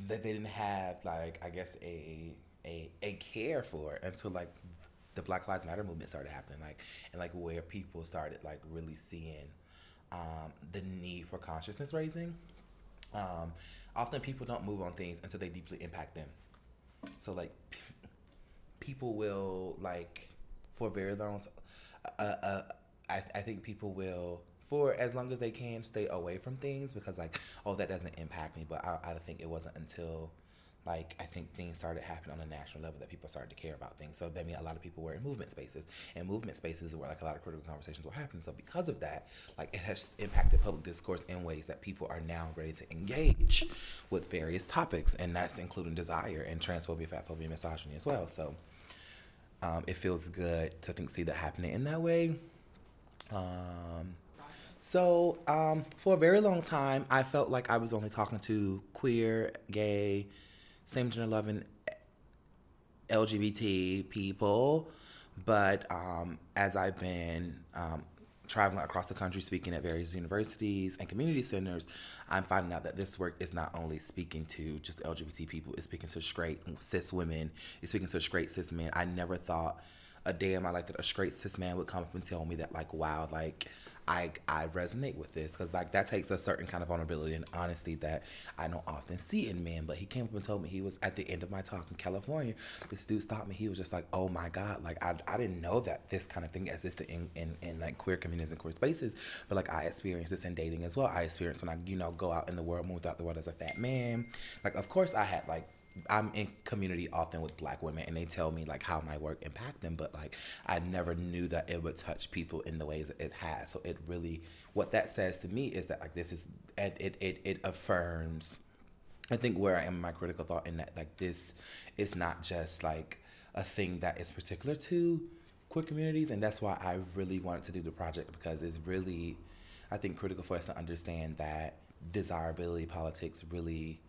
Speaker 7: that they didn't have like I guess a a a care for until like the Black Lives Matter movement started happening like and like where people started like really seeing um, the need for consciousness raising. Um, often people don't move on things until they deeply impact them. So like p- people will like for very long uh, uh, I, I think people will for as long as they can stay away from things because like oh that doesn't impact me but I, I think it wasn't until like I think things started happening on a national level that people started to care about things. So that mean a lot of people were in movement spaces, and movement spaces where like a lot of critical conversations were happening. So because of that, like it has impacted public discourse in ways that people are now ready to engage with various topics, and that's including desire and transphobia, fatphobia, misogyny as well. So um, it feels good to think see that happening in that way. Um, so um, for a very long time, I felt like I was only talking to queer, gay, same gender loving LGBT people. But um, as I've been um, traveling across the country, speaking at various universities and community centers, I'm finding out that this work is not only speaking to just LGBT people, it's speaking to straight cis women, it's speaking to straight cis men. I never thought a day in my life that a straight cis man would come up and tell me that, like, wow, like, I I resonate with this because like that takes a certain kind of vulnerability and honesty that I don't often see in men. But he came up and told me he was at the end of my talk in California. This dude stopped me. He was just like, "Oh my god!" Like I, I didn't know that this kind of thing existed in, in in like queer communities and queer spaces. But like I experienced this in dating as well. I experienced when I you know go out in the world, move out the world as a fat man. Like of course I had like I'm in community often with black women and they tell me like how my work impact them, but like I never knew that it would touch people in the ways that it has. So it really what that says to me is that like this is it it it, it affirms I think where I am in my critical thought in that like this is not just like a thing that is particular to queer communities and that's why I really wanted to do the project because it's really I think critical for us to understand that desirability politics really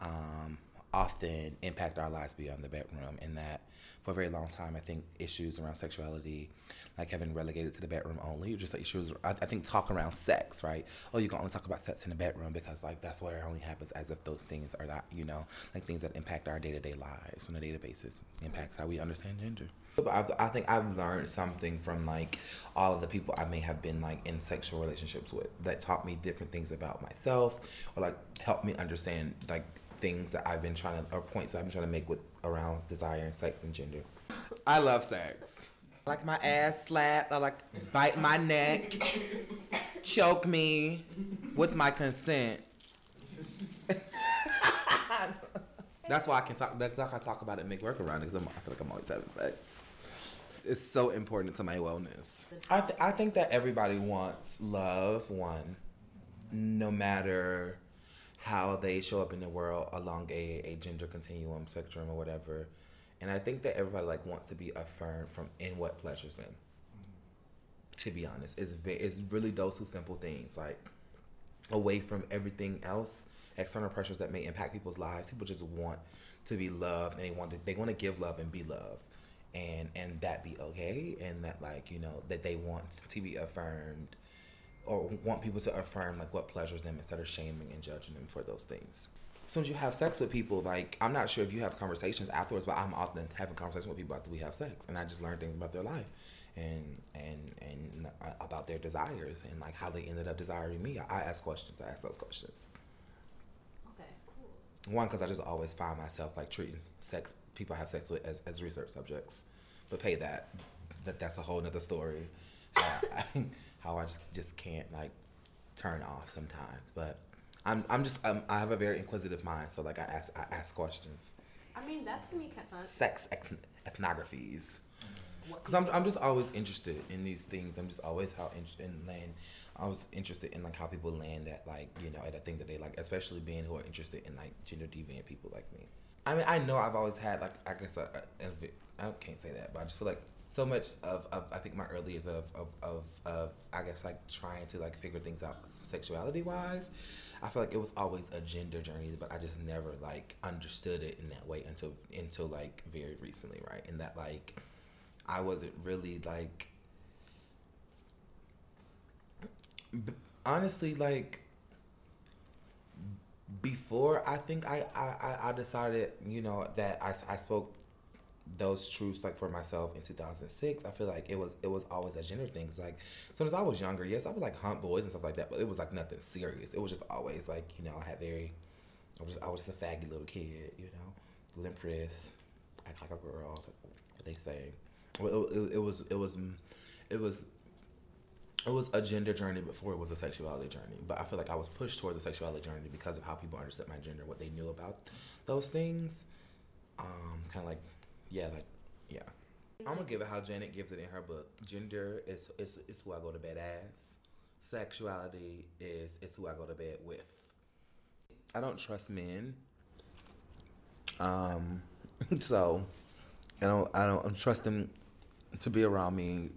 Speaker 7: um, often impact our lives beyond the bedroom and that for a very long time i think issues around sexuality like been relegated to the bedroom only just like issues I, I think talk around sex right? Oh you can only talk about sex in the bedroom because like that's where it only happens as if those things are not you know like things that impact our day-to-day lives on a daily basis impacts how we understand gender. But I've, i think I've learned something from like all of the people I may have been like in sexual relationships with that taught me different things about myself or like helped me understand like things that I've been trying to, or points that I've been trying to make with around desire and sex and gender. I love sex. I like my ass slapped. I like bite my neck, choke me with my consent. that's why I can talk. That's why I talk about it and make work around it because I feel like I'm always having sex. It's so important to my wellness. I th- I think that everybody wants love. One, no matter how they show up in the world along a, a gender continuum spectrum or whatever. And I think that everybody like wants to be affirmed from in what pleasures them. To be honest, it's ve- it's really those two simple things like away from everything else, external pressures that may impact people's lives. People just want to be loved and they want to they want to give love and be loved. And and that be okay and that like, you know, that they want to be affirmed or want people to affirm like what pleasures them instead of shaming and judging them for those things. So as you have sex with people, like I'm not sure if you have conversations afterwards, but I'm often having conversations with people after we have sex, and I just learn things about their life, and and and uh, about their desires and like how they ended up desiring me. I, I ask questions. I ask those questions. Okay, cool. One because I just always find myself like treating sex people I have sex with as, as research subjects, but pay that that that's a whole nother story. I, how I just just can't like turn off sometimes, but I'm I'm just um, I have a very inquisitive mind, so like I ask I ask questions.
Speaker 8: I mean, that to me sounds.
Speaker 7: Sex eth- ethnographies. Because I'm, I'm just always interested in these things. I'm just always how interested in land. I was interested in like how people land at like you know at a thing that they like, especially being who are interested in like gender deviant people like me. I mean, I know I've always had like I guess a, I can't say that, but I just feel like so much of, of I think my early years of, of, of, of I guess like trying to like figure things out sexuality wise, I feel like it was always a gender journey, but I just never like understood it in that way until until like very recently, right? And that like I wasn't really like honestly like before I think I, I, I decided, you know, that I, I spoke those truths like for myself in 2006 i feel like it was it was always a gender thing Cause like so as i was younger yes i would like hunt boys and stuff like that but it was like nothing serious it was just always like you know i had very i was just, i was just a faggy little kid you know limp wrist act like a girl they say well, it, it, it was it was it was it was a gender journey before it was a sexuality journey. But I feel like I was pushed towards the sexuality journey because of how people understood my gender, what they knew about those things. Um, kind of like, yeah, like, yeah. I'm gonna give it how Janet gives it in her book. Gender is is, is who I go to bed as. Sexuality is is who I go to bed with. I don't trust men. Um, so I don't I don't trust them to be around me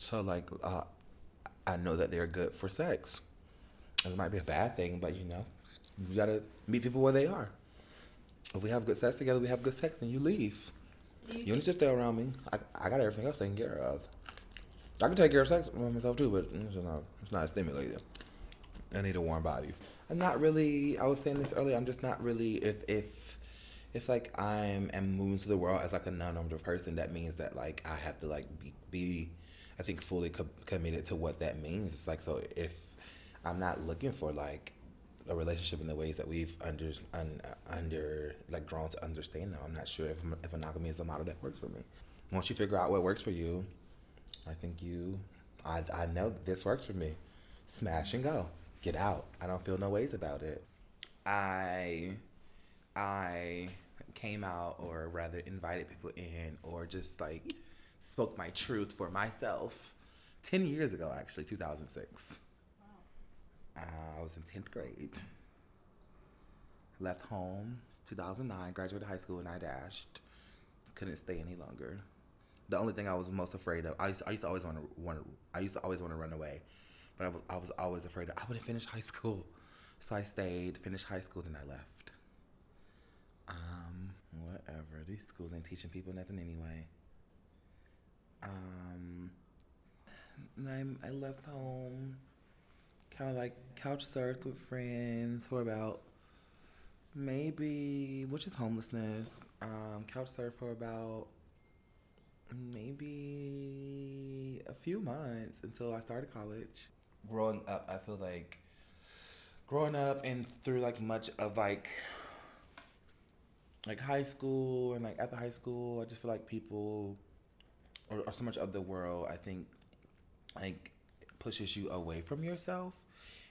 Speaker 7: so like, uh, I know that they're good for sex. It might be a bad thing, but you know, you gotta meet people where they are. If we have good sex together, we have good sex, and you leave.
Speaker 8: Do you
Speaker 7: You don't just stay around me. I, I got everything else taken care of. I can take care of sex by myself too, but it's not it's not stimulating. I need a warm body. I'm not really. I was saying this earlier. I'm just not really. If if if like I'm am moving to the world as like a non-normative person, that means that like I have to like be, be I think fully co- committed to what that means. It's like so if I'm not looking for like a relationship in the ways that we've under un, under like grown to understand now. I'm not sure if if monogamy is a model that works for me. Once you figure out what works for you, I think you, I I know this works for me. Smash and go. Get out. I don't feel no ways about it. I I came out or rather invited people in or just like spoke my truth for myself 10 years ago, actually, 2006. Uh, I was in 10th grade. Left home 2009, graduated high school, and I dashed. Couldn't stay any longer. The only thing I was most afraid of, I used, I used to always want to I used to always want to run away, but I was I was always afraid that I wouldn't finish high school. So I stayed, finished high school, then I left. Um, whatever. These schools ain't teaching people nothing anyway. Um, I, I left home, kind of like couch surfed with friends for about maybe, which is homelessness. Um, couch surfed for about maybe a few months until I started college. Growing up, I feel like growing up and through like much of like like high school and like after high school, I just feel like people or, or so much of the world, I think, like pushes you away from yourself.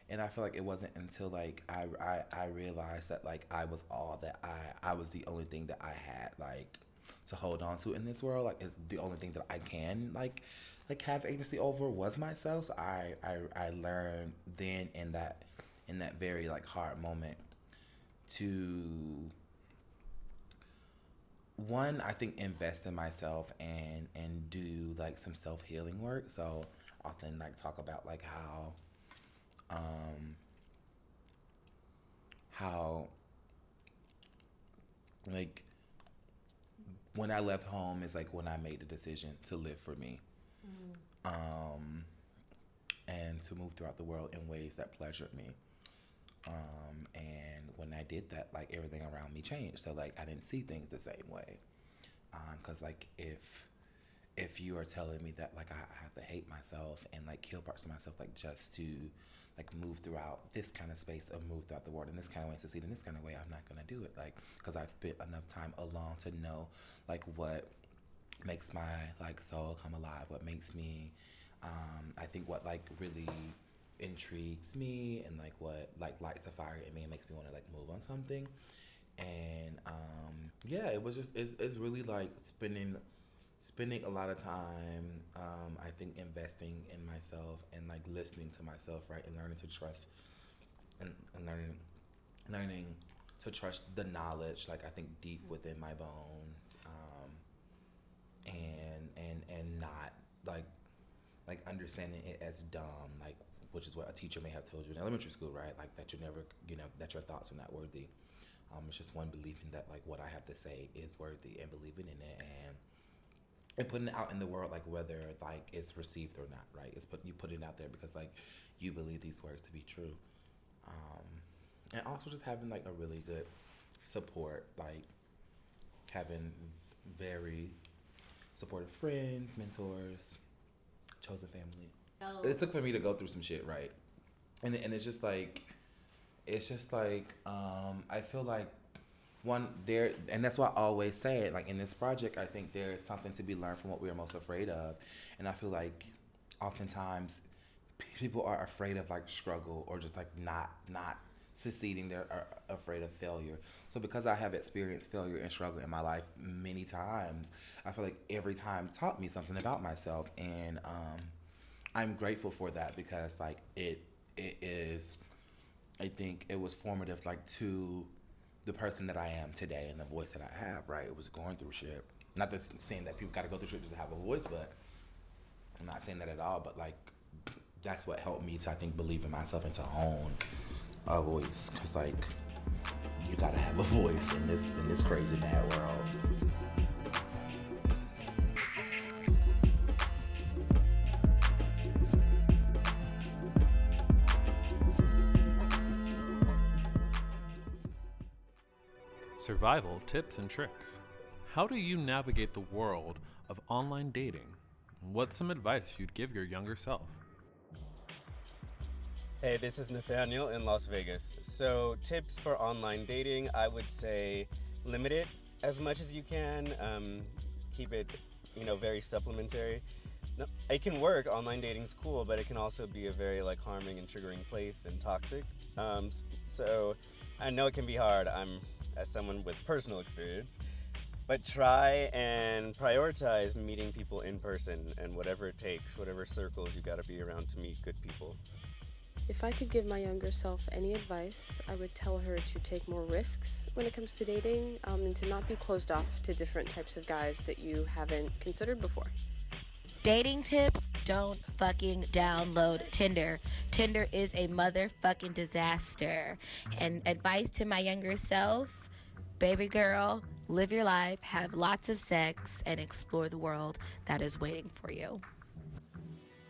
Speaker 7: And I feel like it wasn't until like I, I, I realized that like I was all that I I was the only thing that I had like to hold on to in this world. Like the only thing that I can like like have agency over was myself. So I, I I learned then in that in that very like hard moment to one I think invest in myself and and do like some self healing work. So often like talk about like how um how like when I left home is like when I made the decision to live for me. Um and to move throughout the world in ways that pleasured me. Um, and when I did that, like everything around me changed. So like I didn't see things the same way. Um, cause like if if you are telling me that like I have to hate myself and like kill parts of myself like just to like move throughout this kind of space or move throughout the world in this kind of way, and succeed in this kind of way, I'm not gonna do it. Like, cause I've spent enough time alone to know like what makes my like soul come alive, what makes me, um, I think what like really intrigues me and like what like lights a fire in me and makes me want to like move on something. And um, yeah, it was just it's, it's really like spending spending a lot of time um, i think investing in myself and like listening to myself right and learning to trust and, and learning learning to trust the knowledge like i think deep within my bones um, and and and not like like understanding it as dumb like which is what a teacher may have told you in elementary school right like that you're never you know that your thoughts are not worthy. Um, it's just one believing that like what i have to say is worthy and believing in it and and putting it out in the world like whether like it's received or not right? It's put you put it out there because like you believe these words to be true. Um and also just having like a really good support like having very supportive friends mentors chosen family.
Speaker 8: Oh.
Speaker 7: it took for me to go through some shit right? And, and it's just like it's just like um i feel like one there and that's why i always say it like in this project i think there's something to be learned from what we are most afraid of. And i feel like oftentimes people are afraid of like struggle or just like not not succeeding. They're afraid of failure. So because i have experienced failure and struggle in my life many times i feel like every time taught me something about myself. And um i'm grateful for that because like it it is i think it was formative like to the person that I am today and the voice that I have, right? It was going through shit. Not that saying that people got to go through shit just to have a voice, but I'm not saying that at all. But like, that's what helped me to I think believe in myself and to own a voice, cause like you gotta have a voice in this in this crazy bad world.
Speaker 3: Survival tips and tricks. How do you navigate the world of online dating? What's some advice you'd give your younger self?
Speaker 9: Hey, this is Nathaniel in Las Vegas. So, tips for online dating, I would say limit it as much as you can. Um, keep it, you know, very supplementary. It can work. Online dating's cool, but it can also be a very like harming and triggering place and toxic. Um, so, I know it can be hard. I'm as someone with personal experience, but try and prioritize meeting people in person and whatever it takes, whatever circles you got to be around to meet good people.
Speaker 10: If I could give my younger self any advice, I would tell her to take more risks when it comes to dating um, and to not be closed off to different types of guys that you haven't considered before.
Speaker 11: Dating tips don't fucking download Tinder. Tinder is a motherfucking disaster. And advice to my younger self baby girl, live your life, have lots of sex, and explore the world that is waiting for you.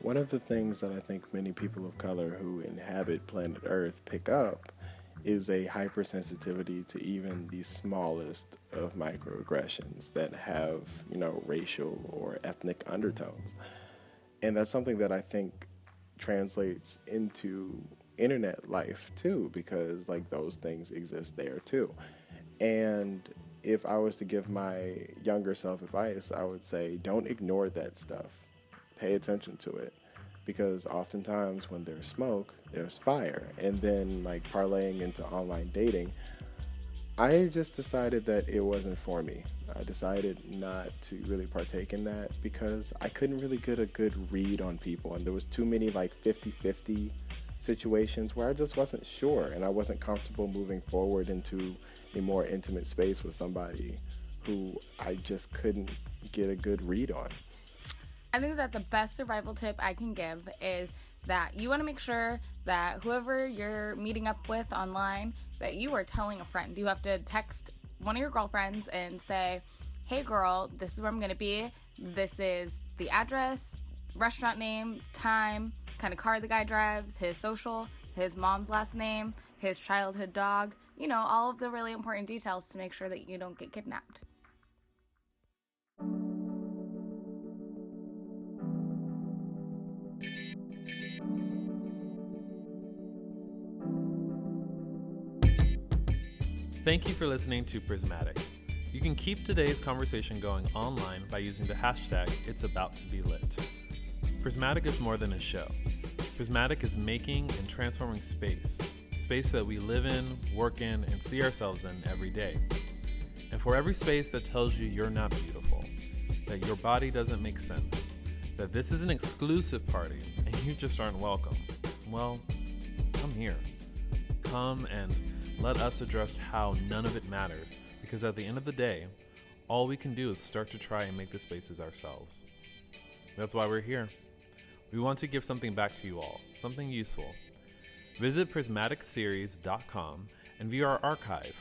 Speaker 12: One of the things that I think many people of color who inhabit planet Earth pick up is a hypersensitivity to even the smallest of microaggressions that have, you know, racial or ethnic undertones. And that's something that I think translates into internet life too, because like those things exist there too. And if I was to give my younger self advice, I would say don't ignore that stuff. Pay attention to it. Because oftentimes when there's smoke, there's fire. And then, like parlaying into online dating, I just decided that it wasn't for me. I decided not to really partake in that because I couldn't really get a good read on people. And there was too many like 50 50 situations where I just wasn't sure and I wasn't comfortable moving forward into a more intimate space with somebody who I just couldn't get a good read on.
Speaker 6: I think that the best survival tip I can give is that you want to make sure that whoever you're meeting up with online that you are telling a friend. You have to text one of your girlfriends and say, "Hey girl, this is where I'm going to be. This is the address, restaurant name, time, kind of car the guy drives, his social, his mom's last name, his childhood dog, you know, all of the really important details to make sure that you don't get kidnapped.
Speaker 3: Thank you for listening to Prismatic. You can keep today's conversation going online by using the hashtag It's About to Be Lit. Prismatic is more than a show. Prismatic is making and transforming space space that we live in, work in, and see ourselves in every day. And for every space that tells you you're not beautiful, that your body doesn't make sense, that this is an exclusive party and you just aren't welcome, well, come here. Come and let us address how none of it matters, because at the end of the day, all we can do is start to try and make the spaces ourselves. That's why we're here. We want to give something back to you all, something useful. Visit prismaticseries.com and view our archive.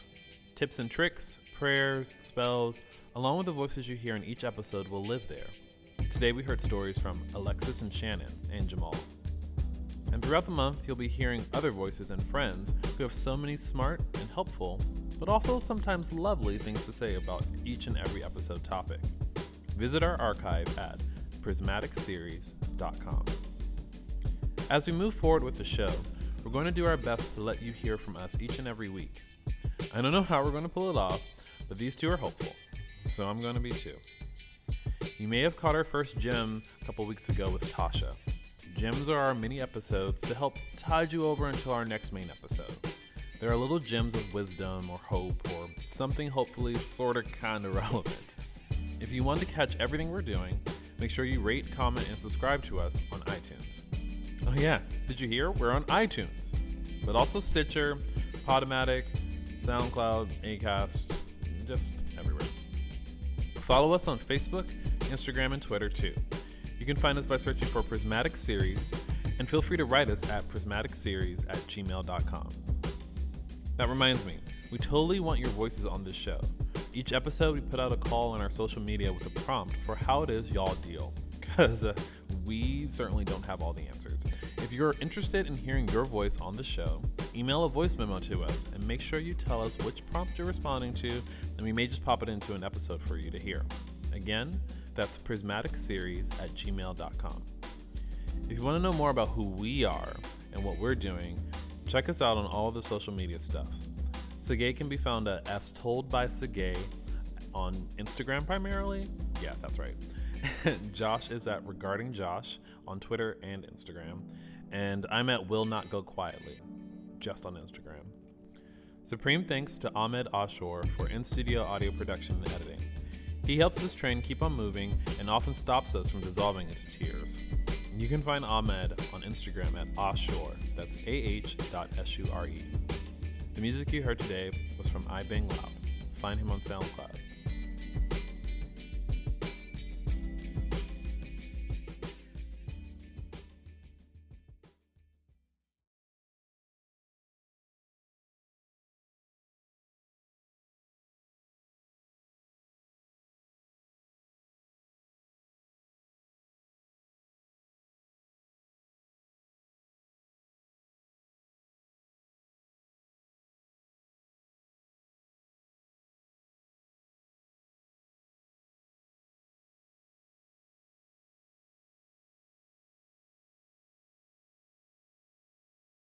Speaker 3: Tips and tricks, prayers, spells, along with the voices you hear in each episode will live there. Today we heard stories from Alexis and Shannon and Jamal. And throughout the month, you'll be hearing other voices and friends who have so many smart and helpful, but also sometimes lovely things to say about each and every episode topic. Visit our archive at prismaticseries.com. As we move forward with the show, we're going to do our best to let you hear from us each and every week. I don't know how we're going to pull it off, but these two are hopeful, so I'm going to be too. You may have caught our first gem a couple weeks ago with Tasha. Gems are our mini episodes to help tide you over until our next main episode. There are little gems of wisdom or hope or something hopefully sorta kinda relevant. If you want to catch everything we're doing, make sure you rate, comment, and subscribe to us on iTunes. Oh yeah, did you hear? We're on iTunes, but also Stitcher, Podomatic, SoundCloud, Acast, just everywhere. Follow us on Facebook, Instagram, and Twitter too. You can find us by searching for Prismatic Series, and feel free to write us at prismaticseries at gmail.com. That reminds me, we totally want your voices on this show. Each episode, we put out a call on our social media with a prompt for how it is y'all deal, because uh, we certainly don't have all the answers. If you're interested in hearing your voice on the show, email a voice memo to us and make sure you tell us which prompt you're responding to, and we may just pop it into an episode for you to hear. Again, that's prismaticseries at gmail.com. If you want to know more about who we are and what we're doing, check us out on all the social media stuff. Sagay can be found at As Told by Sagay on Instagram primarily. Yeah, that's right. Josh is at Regarding Josh on Twitter and Instagram. And I'm at Will Not Go Quietly, just on Instagram. Supreme thanks to Ahmed Ashur for in studio audio production and editing. He helps this train keep on moving and often stops us from dissolving into tears. You can find Ahmed on Instagram at Ashur, that's ah.sure. The music you heard today was from I Bang Loud. Find him on SoundCloud.